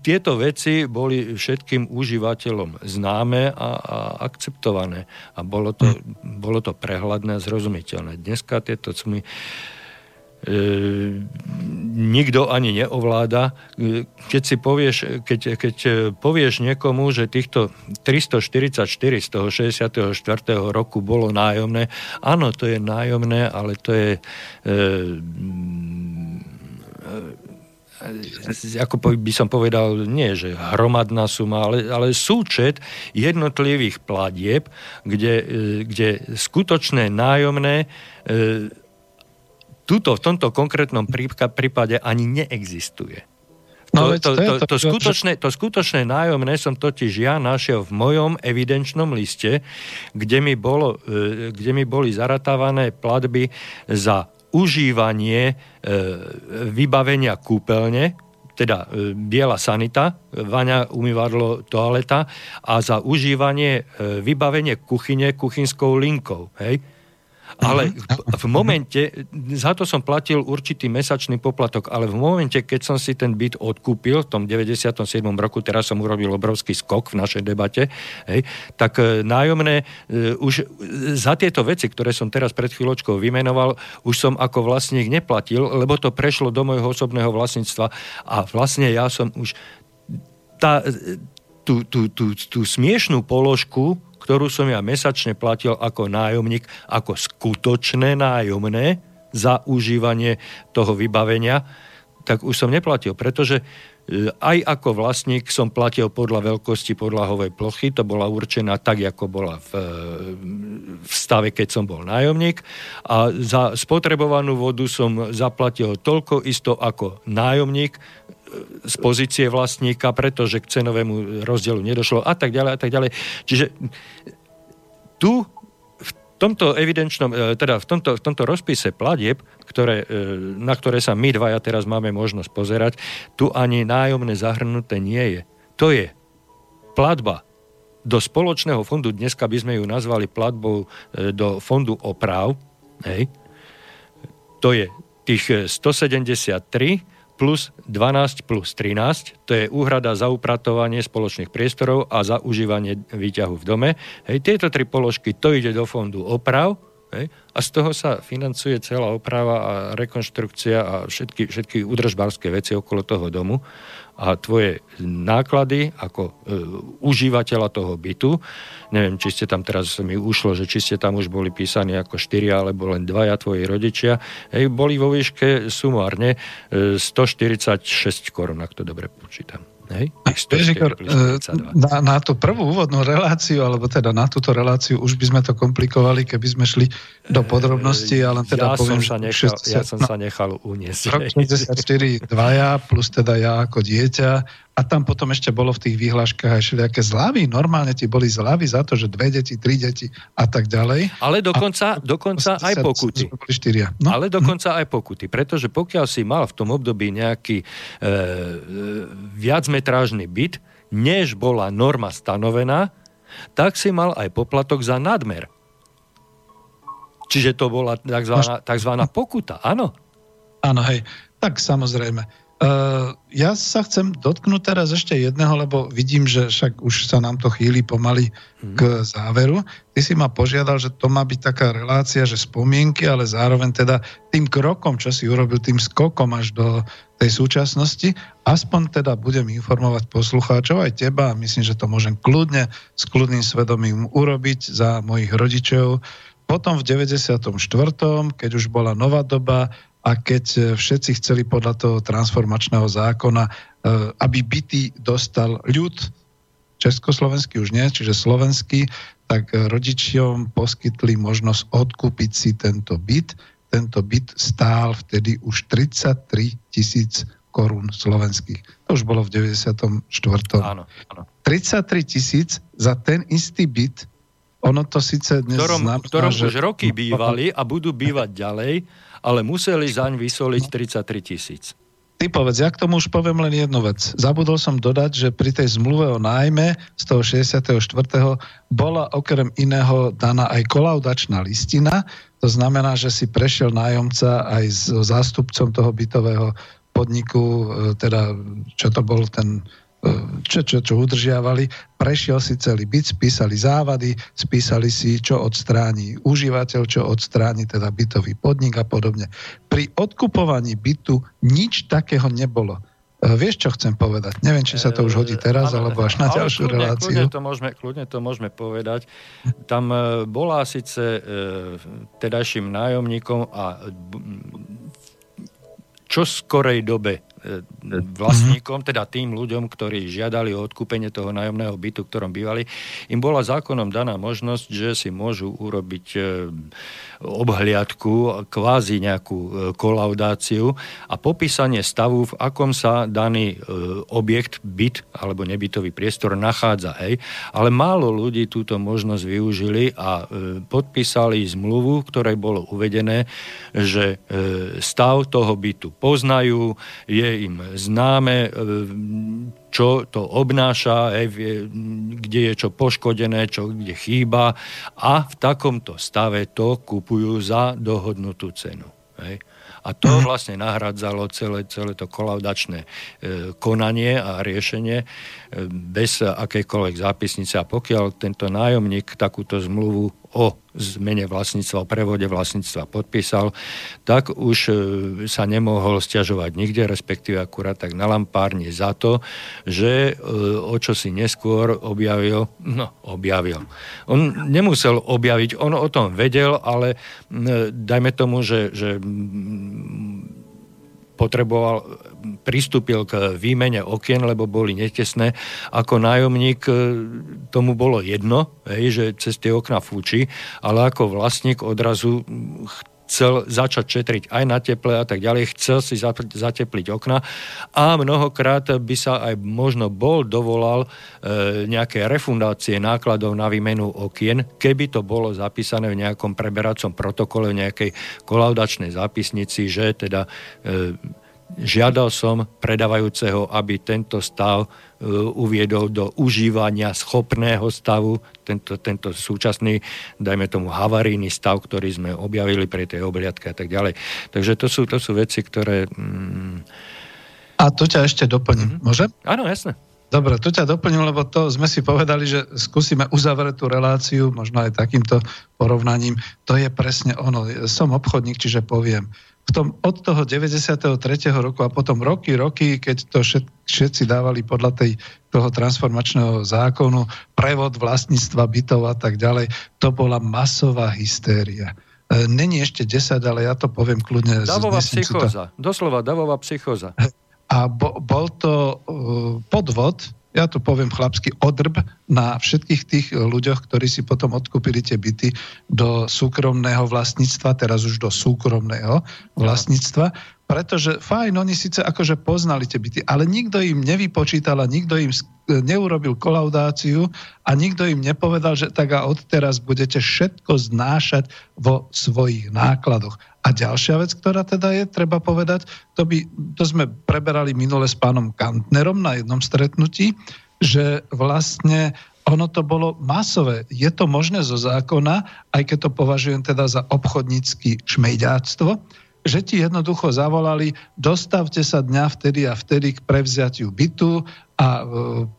tieto veci boli všetkým užívateľom známe a, a akceptované. A bolo to, mhm. bolo to prehľadné a zrozumiteľné. Dneska tieto sumy E, nikto ani neovláda. Keď si povieš, keď, keď povieš niekomu, že týchto 344 z toho 64. roku bolo nájomné, áno, to je nájomné, ale to je e, ako by som povedal, nie že hromadná suma, ale, ale súčet jednotlivých platieb, kde, kde skutočné nájomné e, tuto, v tomto konkrétnom prípade ani neexistuje. No, to, to, to, to, to, skutočné, to skutočné nájomné som totiž ja našiel v mojom evidenčnom liste, kde mi, bolo, e, kde mi boli zaratávané platby za užívanie e, vybavenia kúpeľne, teda e, biela sanita, vaňa, umývadlo, toaleta a za užívanie vybavenie kuchyne kuchynskou linkou. Hej? Ale v, v momente, za to som platil určitý mesačný poplatok, ale v momente, keď som si ten byt odkúpil v tom 97. roku, teraz som urobil obrovský skok v našej debate, hej, tak e, nájomné e, už za tieto veci, ktoré som teraz pred chvíľočkou vymenoval, už som ako vlastník neplatil, lebo to prešlo do môjho osobného vlastníctva a vlastne ja som už tá, e, tú, tú, tú, tú smiešnú položku, ktorú som ja mesačne platil ako nájomník, ako skutočné nájomné za užívanie toho vybavenia, tak už som neplatil, pretože e, aj ako vlastník som platil podľa veľkosti podlahovej plochy, to bola určená tak, ako bola v, v stave, keď som bol nájomník a za spotrebovanú vodu som zaplatil toľko isto ako nájomník z pozície vlastníka, pretože k cenovému rozdielu nedošlo a tak ďalej a tak ďalej. Čiže tu v tomto evidenčnom, e, teda v tomto, v tomto rozpise platieb, ktoré, e, na ktoré sa my dvaja teraz máme možnosť pozerať, tu ani nájomné zahrnuté nie je. To je platba do spoločného fondu, dneska by sme ju nazvali platbou e, do fondu oprav, hej, to je tých 173 plus 12 plus 13, to je úhrada za upratovanie spoločných priestorov a za užívanie výťahu v dome. Hej, tieto tri položky, to ide do fondu oprav hej, a z toho sa financuje celá oprava a rekonštrukcia a všetky, všetky udržbárske veci okolo toho domu a tvoje náklady ako e, užívateľa toho bytu, neviem, či ste tam teraz mi ušlo, že či ste tam už boli písaní ako štyria alebo len dvaja tvoji rodičia, hej, boli vo výške sumárne e, 146 korun, ak to dobre počítam. Hej? Ježikor, na, na tú prvú úvodnú reláciu, alebo teda na túto reláciu, už by sme to komplikovali, keby sme šli do e, podrobností, ale teda ja poviem, som sa nechal, 60, ja som sa nechal uniesť. Rok 64 dvaja, plus teda ja ako dieťa, a tam potom ešte bolo v tých výhľaškách aj všelijaké zľavy. Normálne ti boli zľavy za to, že dve deti, tri deti a tak ďalej. Ale dokonca, a, dokonca aj pokuty. No? Ale dokonca aj pokuty. Pretože pokiaľ si mal v tom období nejaký e, e, viacmetrážny byt, než bola norma stanovená, tak si mal aj poplatok za nadmer. Čiže to bola tzv. pokuta, áno? Áno, hej. Tak samozrejme. Uh, ja sa chcem dotknúť teraz ešte jedného, lebo vidím, že však už sa nám to chýli pomaly k záveru. Ty si ma požiadal, že to má byť taká relácia, že spomienky, ale zároveň teda tým krokom, čo si urobil, tým skokom až do tej súčasnosti, aspoň teda budem informovať poslucháčov aj teba a myslím, že to môžem kľudne, s kľudným svedomím urobiť za mojich rodičov. Potom v 94., keď už bola nová doba, a keď e, všetci chceli podľa toho transformačného zákona, e, aby byty dostal ľud, československý už nie, čiže slovenský, tak rodičiom poskytli možnosť odkúpiť si tento byt. Tento byt stál vtedy už 33 tisíc korún slovenských. To už bolo v 94. Áno, áno. 33 tisíc za ten istý byt, ono to síce dnes ktorom, znamená, ktorom že... už roky bývali a budú bývať ďalej, ale museli zaň vysoliť 33 tisíc. ty povedz, ja k tomu už poviem len jednu vec. Zabudol som dodať, že pri tej zmluve o nájme z toho 64. bola okrem iného daná aj kolaudačná listina, to znamená, že si prešiel nájomca aj s zástupcom toho bytového podniku, e, teda čo to bol ten čo, čo, čo udržiavali, prešiel si celý byt, spísali závady, spísali si, čo odstráni užívateľ, čo odstráni teda bytový podnik a podobne. Pri odkupovaní bytu nič takého nebolo. E, vieš, čo chcem povedať? Neviem, či sa to už hodí teraz, e, alebo až na ďalšiu kľudne, reláciu. Kľudne to, môžeme, kľudne to môžeme povedať. Tam e, bola síce tedajším nájomníkom a čo skorej dobe vlastníkom, teda tým ľuďom, ktorí žiadali o odkúpenie toho nájomného bytu, v ktorom bývali, im bola zákonom daná možnosť, že si môžu urobiť e, obhliadku, kvázi nejakú e, kolaudáciu a popísanie stavu, v akom sa daný e, objekt, byt alebo nebytový priestor nachádza. Hej. Ale málo ľudí túto možnosť využili a podpísali zmluvu, v ktorej bolo uvedené, že stav toho bytu poznajú, je im známe, e, čo to obnáša, kde je čo poškodené, čo kde chýba a v takomto stave to kupujú za dohodnutú cenu. Hej. A to mhm. vlastne nahradzalo celé, celé to kolaudačné e, konanie a riešenie e, bez akejkoľvek zápisnice. A pokiaľ tento nájomník takúto zmluvu o zmene vlastníctva, o prevode vlastníctva podpísal, tak už e, sa nemohol stiažovať nikde, respektíve akurát tak na lampárni za to, že e, o čo si neskôr objavil, no objavil. On nemusel objaviť, on o tom vedel, ale dajme tomu, že, že potreboval, pristúpil k výmene okien, lebo boli netesné. Ako nájomník e, tomu bolo jedno, hej, že cez tie okna fúči, ale ako vlastník odrazu chcel začať četriť aj na teple a tak ďalej, chcel si zatepliť okna a mnohokrát by sa aj možno bol dovolal e, nejaké refundácie nákladov na výmenu okien, keby to bolo zapísané v nejakom preberacom protokole, v nejakej kolaudačnej zápisnici, že teda e, žiadal som predávajúceho, aby tento stav e, uviedol do užívania schopného stavu, tento, tento súčasný, dajme tomu, havarijný stav, ktorý sme objavili pri tej obliadke a tak ďalej. Takže to sú, to sú veci, ktoré... Mm... A to ťa ešte doplním, mm-hmm. môžem? Áno, jasné. Dobre, to ťa doplním, lebo to sme si povedali, že skúsime uzavrieť tú reláciu, možno aj takýmto porovnaním. To je presne ono. Som obchodník, čiže poviem v tom, od toho 93. roku a potom roky, roky, keď to všet, všetci dávali podľa tej, toho transformačného zákonu, prevod vlastníctva bytov a tak ďalej, to bola masová hystéria. E, není ešte 10, ale ja to poviem kľudne. Davová psychóza. To... Doslova davová psychóza. A bo, bol to uh, podvod, ja to poviem chlapsky, odrb na všetkých tých ľuďoch, ktorí si potom odkúpili tie byty do súkromného vlastníctva, teraz už do súkromného vlastníctva, pretože fajn, oni síce akože poznali tie byty, ale nikto im nevypočítal a nikto im neurobil kolaudáciu a nikto im nepovedal, že tak a odteraz budete všetko znášať vo svojich nákladoch. A ďalšia vec, ktorá teda je, treba povedať, to, by, to sme preberali minule s pánom Kantnerom na jednom stretnutí, že vlastne ono to bolo masové. Je to možné zo zákona, aj keď to považujem teda za obchodnícky šmejďáctvo, že ti jednoducho zavolali, dostavte sa dňa vtedy a vtedy k prevziatiu bytu a e,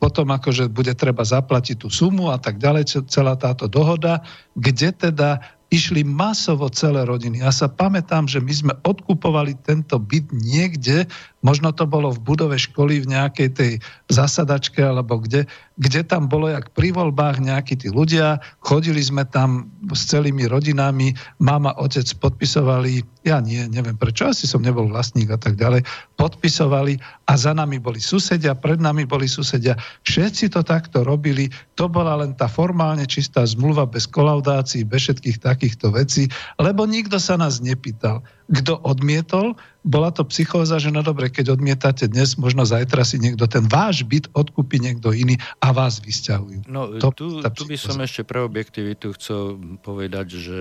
potom akože bude treba zaplatiť tú sumu a tak ďalej, celá táto dohoda, kde teda išli masovo celé rodiny. Ja sa pamätám, že my sme odkupovali tento byt niekde, možno to bolo v budove školy v nejakej tej zasadačke alebo kde, kde tam bolo jak pri voľbách nejakí tí ľudia, chodili sme tam s celými rodinami, mama, otec podpisovali, ja nie, neviem prečo, asi som nebol vlastník a tak ďalej, podpisovali a za nami boli susedia, pred nami boli susedia. Všetci to takto robili, to bola len tá formálne čistá zmluva bez kolaudácií, bez všetkých takýchto vecí, lebo nikto sa nás nepýtal. Kto odmietol, bola to psychóza, že no dobre, keď odmietate dnes, možno zajtra si niekto ten váš byt odkúpi niekto iný a vás vysťahujú. No, to, tu, tu by som ešte pre objektivitu chcel povedať, že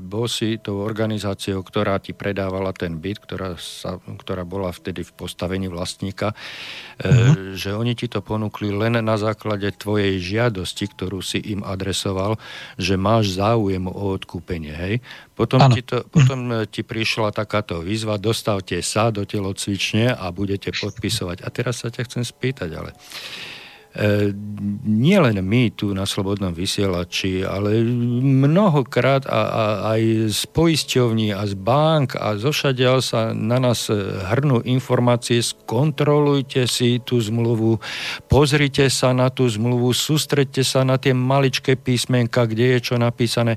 bol si tou organizáciou, ktorá ti predávala ten byt, ktorá, sa, ktorá bola vtedy v postavení vlastníka, uh-huh. že oni ti to ponúkli len na základe tvojej žiadosti, ktorú si im adresoval, že máš záujem o odkúpenie. Hej? Potom, ti, to, potom mm. ti prišla takáto výzva, dostavte sa do telocvične a budete podpisovať. A teraz sa ťa chcem spýtať, ale e, nie len my tu na Slobodnom vysielači, ale mnohokrát a, a, aj z poisťovní a z bank a zo všadiaľ sa na nás hrnú informácie, skontrolujte si tú zmluvu, pozrite sa na tú zmluvu, sústredte sa na tie maličké písmenka, kde je čo napísané.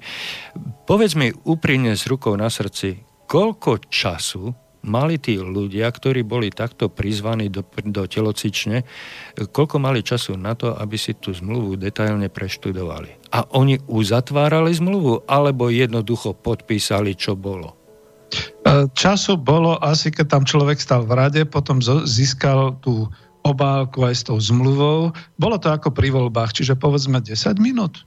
Povedz mi úprimne s rukou na srdci, koľko času mali tí ľudia, ktorí boli takto prizvaní do, do telocične, koľko mali času na to, aby si tú zmluvu detailne preštudovali. A oni uzatvárali zmluvu, alebo jednoducho podpísali, čo bolo? E, času bolo asi, keď tam človek stal v rade, potom získal tú obálku aj s tou zmluvou. Bolo to ako pri voľbách, čiže povedzme 10 minút.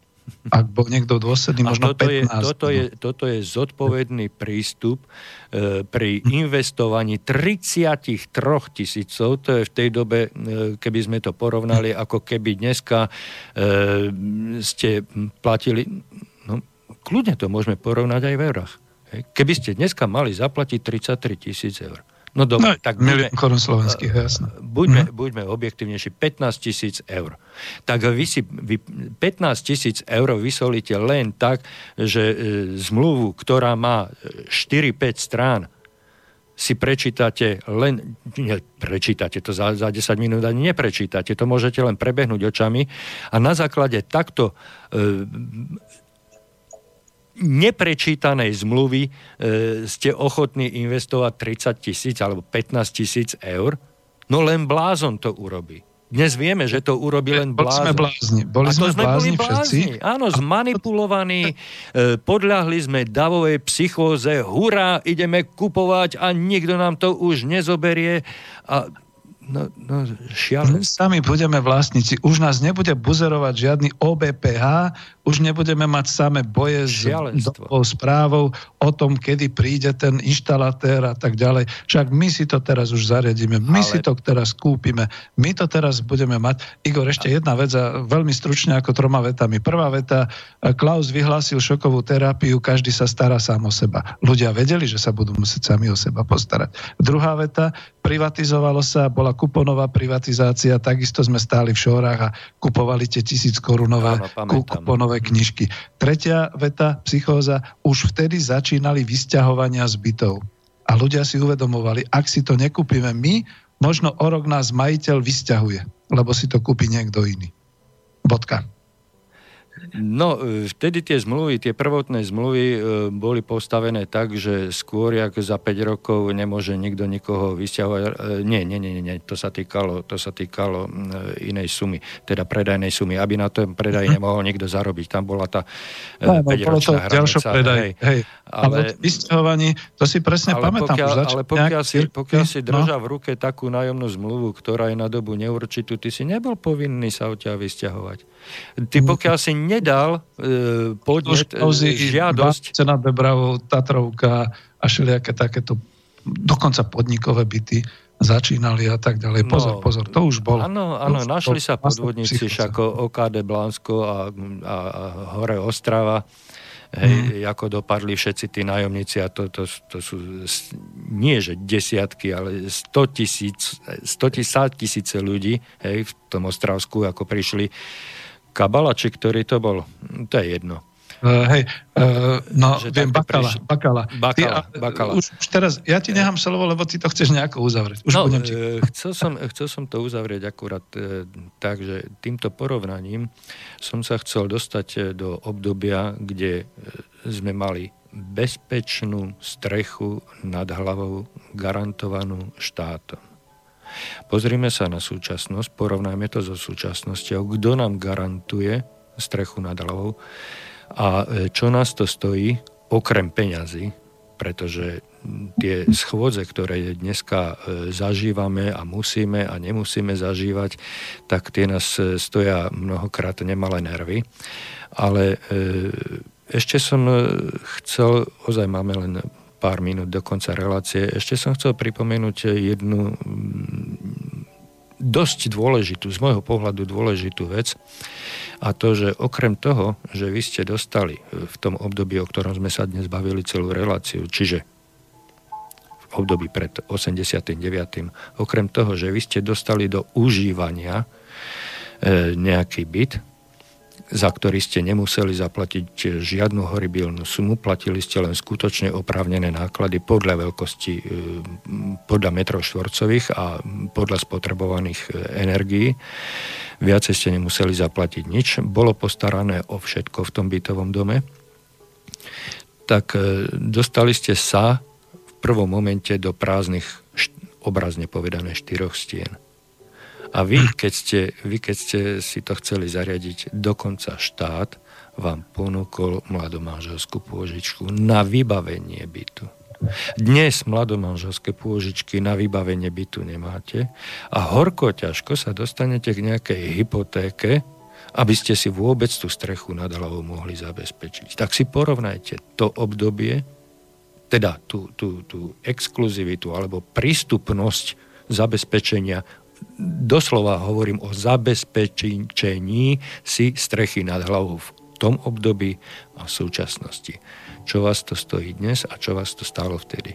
Ak bol niekto dôsledný, možno toto 15. Je, toto, je, toto je zodpovedný prístup e, pri investovaní 33 tisícov, to je v tej dobe, e, keby sme to porovnali, ako keby dneska e, ste platili, no, kľudne to môžeme porovnať aj v eurách. Keby ste dneska mali zaplatiť 33 tisíc eur, No dobre, no, tak buďme, korun slovenských, jasné. Buďme, mm. buďme objektívnejší, 15 tisíc eur. Tak vy si vy 15 tisíc eur vysolíte len tak, že e, zmluvu, ktorá má 4-5 e, strán, si prečítate len, ne, prečítate to za, za 10 minút ani neprečítate, to môžete len prebehnúť očami a na základe takto e, neprečítanej zmluvy e, ste ochotní investovať 30 tisíc alebo 15 tisíc eur, no len blázon to urobí. Dnes vieme, že to urobí len blázon. Boli sme blázni. Boli A to sme, blázni, boli všetci. Áno, zmanipulovaní, e, podľahli sme davovej psychóze, hurá, ideme kupovať a nikto nám to už nezoberie. A No, no šialenstvo. Sami budeme vlastníci. Už nás nebude buzerovať žiadny OBPH, už nebudeme mať samé boje s dobou správou o tom, kedy príde ten inštalatér a tak ďalej. Však my si to teraz už zariadíme, my Ale... si to teraz kúpime, my to teraz budeme mať. Igor, ešte jedna vec a veľmi stručne ako troma vetami. Prvá veta, Klaus vyhlásil šokovú terapiu, každý sa stará sám o seba. Ľudia vedeli, že sa budú musieť sami o seba postarať. Druhá veta, privatizovalo sa, bola kuponová privatizácia, takisto sme stáli v šórach a kupovali tie tisíc korunové kuponové nové knižky. Tretia veta, psychóza, už vtedy začínali vysťahovania z bytov. A ľudia si uvedomovali, ak si to nekúpime my, možno o rok nás majiteľ vysťahuje, lebo si to kúpi niekto iný. Bodka. No, e, vtedy tie zmluvy, tie prvotné zmluvy e, boli postavené tak, že skôr, jak za 5 rokov nemôže nikto nikoho vysťahovať. E, nie, nie, nie, nie, to sa týkalo, to sa týkalo inej sumy, teda predajnej sumy, aby na tom predaj nemohol nikto zarobiť. Tam bola tá no, 5-ročná no, hranica. Predaj, hej. Hej. Ale, ale vysťahovaní, to si presne ale pamätám. Pokiaľ, už ale pokiaľ, si, pokiaľ no, si držal no. v ruke takú nájomnú zmluvu, ktorá je na dobu neurčitú, ty si nebol povinný sa od ťa vysťahovať. Ty pokiaľ si nedal e, podnet, e, žiadosť... Cena Bebravou, Tatrovka a všelijaké takéto dokonca podnikové byty začínali a tak ďalej. Pozor, no, pozor, to už bolo. Áno, áno, našli sa podvodníci, však OKD Blánsko a, a, a Hore Ostrava. Hej, hmm. ako dopadli všetci tí nájomníci a to, to, to sú nie že desiatky, ale 100 tisíc, 100 tisíce ľudí hej, v tom Ostravsku, ako prišli Kabala, či ktorý to bol? To je jedno. Uh, hej, uh, no že viem, Bakala, prišli. Bakala. Bakala, ty, bakala. Už, už teraz, ja ti nechám slovo, lebo ty to chceš nejako uzavrieť. Už no, budem ti... chcel, som, chcel som to uzavrieť akurát uh, tak, že týmto porovnaním som sa chcel dostať do obdobia, kde sme mali bezpečnú strechu nad hlavou garantovanú štátom. Pozrime sa na súčasnosť, porovnajme to so súčasnosťou, kto nám garantuje strechu nad hlavou a e, čo nás to stojí, okrem peňazí, pretože tie schôdze, ktoré dneska e, zažívame a musíme a nemusíme zažívať, tak tie nás e, stoja mnohokrát nemalé nervy. Ale ešte som chcel, ozaj máme len pár minút do konca relácie, ešte som chcel pripomenúť jednu dosť dôležitú, z môjho pohľadu dôležitú vec a to, že okrem toho, že vy ste dostali v tom období, o ktorom sme sa dnes bavili celú reláciu, čiže v období pred 89. Okrem toho, že vy ste dostali do užívania e, nejaký byt, za ktorý ste nemuseli zaplatiť žiadnu horibilnú sumu, platili ste len skutočne oprávnené náklady podľa veľkosti, e, podľa metrov štvorcových a podľa spotrebovaných e, energií. Viacej ste nemuseli zaplatiť nič. Bolo postarané o všetko v tom bytovom dome. Tak e, dostali ste sa v prvom momente do prázdnych, obrazne povedané, štyroch stien. A vy keď, ste, vy, keď ste si to chceli zariadiť, dokonca štát vám ponúkol mladomanželskú pôžičku na vybavenie bytu. Dnes mladomanželské pôžičky na vybavenie bytu nemáte a horko ťažko sa dostanete k nejakej hypotéke, aby ste si vôbec tú strechu nad hlavou mohli zabezpečiť. Tak si porovnajte to obdobie, teda tú, tú, tú exkluzivitu alebo prístupnosť zabezpečenia doslova hovorím o zabezpečení si strechy nad hlavou v tom období a v súčasnosti. Čo vás to stojí dnes a čo vás to stálo vtedy.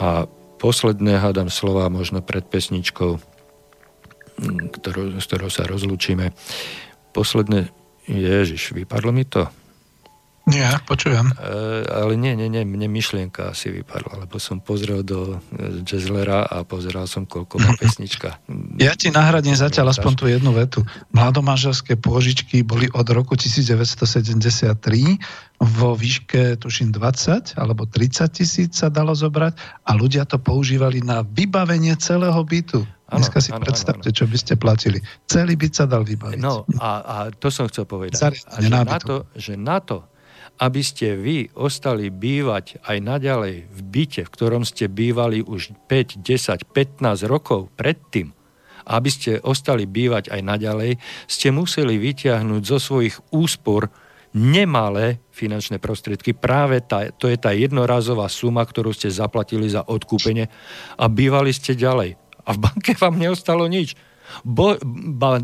A posledné hádam slova možno pred pesničkou, ktorou, s ktorou sa rozlúčime. Posledné, Ježiš, vypadlo mi to. Nie, počujem. E, ale nie, nie, nie, mne myšlienka asi vypadla, lebo som pozrel do e, Jazzlera a pozeral som, koľko má pesnička. Ja ti nahradím zatiaľ aspoň tú jednu vetu. Mladomanželské pôžičky boli od roku 1973 vo výške, tuším, 20 alebo 30 tisíc sa dalo zobrať a ľudia to používali na vybavenie celého bytu. Dneska si ano, predstavte, ano, ano. čo by ste platili. Celý byt sa dal vybaviť. No a, a to som chcel povedať. a že, na to, že na to, aby ste vy ostali bývať aj naďalej v byte, v ktorom ste bývali už 5, 10, 15 rokov predtým, aby ste ostali bývať aj naďalej, ste museli vyťahnuť zo svojich úspor nemalé finančné prostriedky. Práve tá, to je tá jednorazová suma, ktorú ste zaplatili za odkúpenie a bývali ste ďalej. A v banke vám neostalo nič. Bo, ba,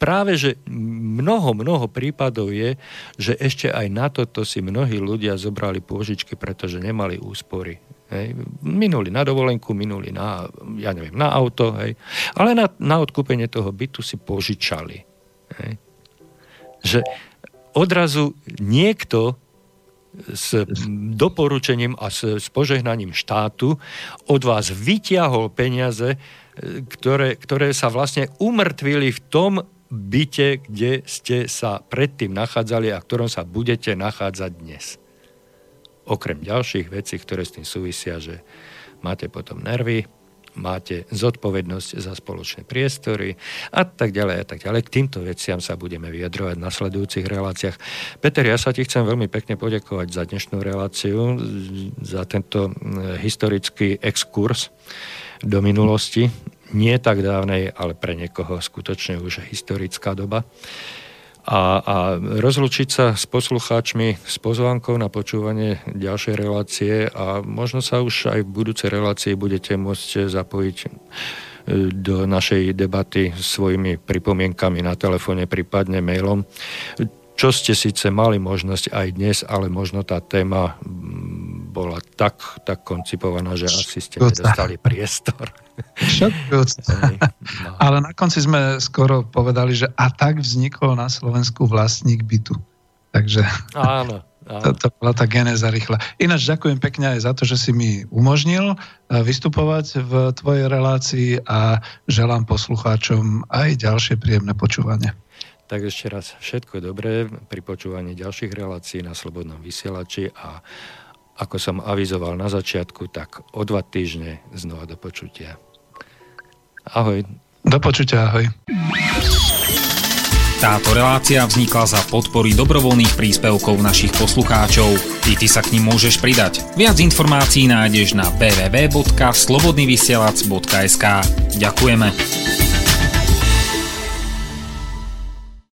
práve, že mnoho, mnoho prípadov je, že ešte aj na toto si mnohí ľudia zobrali pôžičky, pretože nemali úspory. Hej. Minuli na dovolenku, minuli na, ja neviem, na auto, hej. ale na, na odkúpenie toho bytu si požičali. Hej. Že odrazu niekto s doporučením a s, s požehnaním štátu od vás vyťahol peniaze, ktoré, ktoré sa vlastne umrtvili v tom byte, kde ste sa predtým nachádzali a ktorom sa budete nachádzať dnes. Okrem ďalších vecí, ktoré s tým súvisia, že máte potom nervy, máte zodpovednosť za spoločné priestory a tak ďalej a tak ďalej. K týmto veciam sa budeme vyjadrovať v nasledujúcich reláciách. Peter, ja sa ti chcem veľmi pekne poďakovať za dnešnú reláciu, za tento historický exkurs do minulosti nie tak dávnej, ale pre niekoho skutočne už historická doba. A, a rozlučiť sa s poslucháčmi s pozvánkou na počúvanie ďalšej relácie a možno sa už aj v budúcej relácii budete môcť zapojiť e, do našej debaty svojimi pripomienkami na telefóne, prípadne mailom čo ste síce mali možnosť aj dnes, ale možno tá téma bola tak, tak koncipovaná, že asi ste nedostali priestor. no. Ale na konci sme skoro povedali, že a tak vznikol na Slovensku vlastník bytu. Takže áno, áno. To, to bola tá genéza rýchla. Ináč ďakujem pekne aj za to, že si mi umožnil eh, vystupovať v tvojej relácii a želám poslucháčom aj ďalšie príjemné počúvanie. Tak ešte raz všetko dobré pri počúvaní ďalších relácií na Slobodnom vysielači a ako som avizoval na začiatku, tak o dva týždne znova do počutia. Ahoj. Do počutia, ahoj. Táto relácia vznikla za podpory dobrovoľných príspevkov našich poslucháčov. I ty sa k ním môžeš pridať. Viac informácií nájdeš na www.slobodnyvysielac.sk Ďakujeme.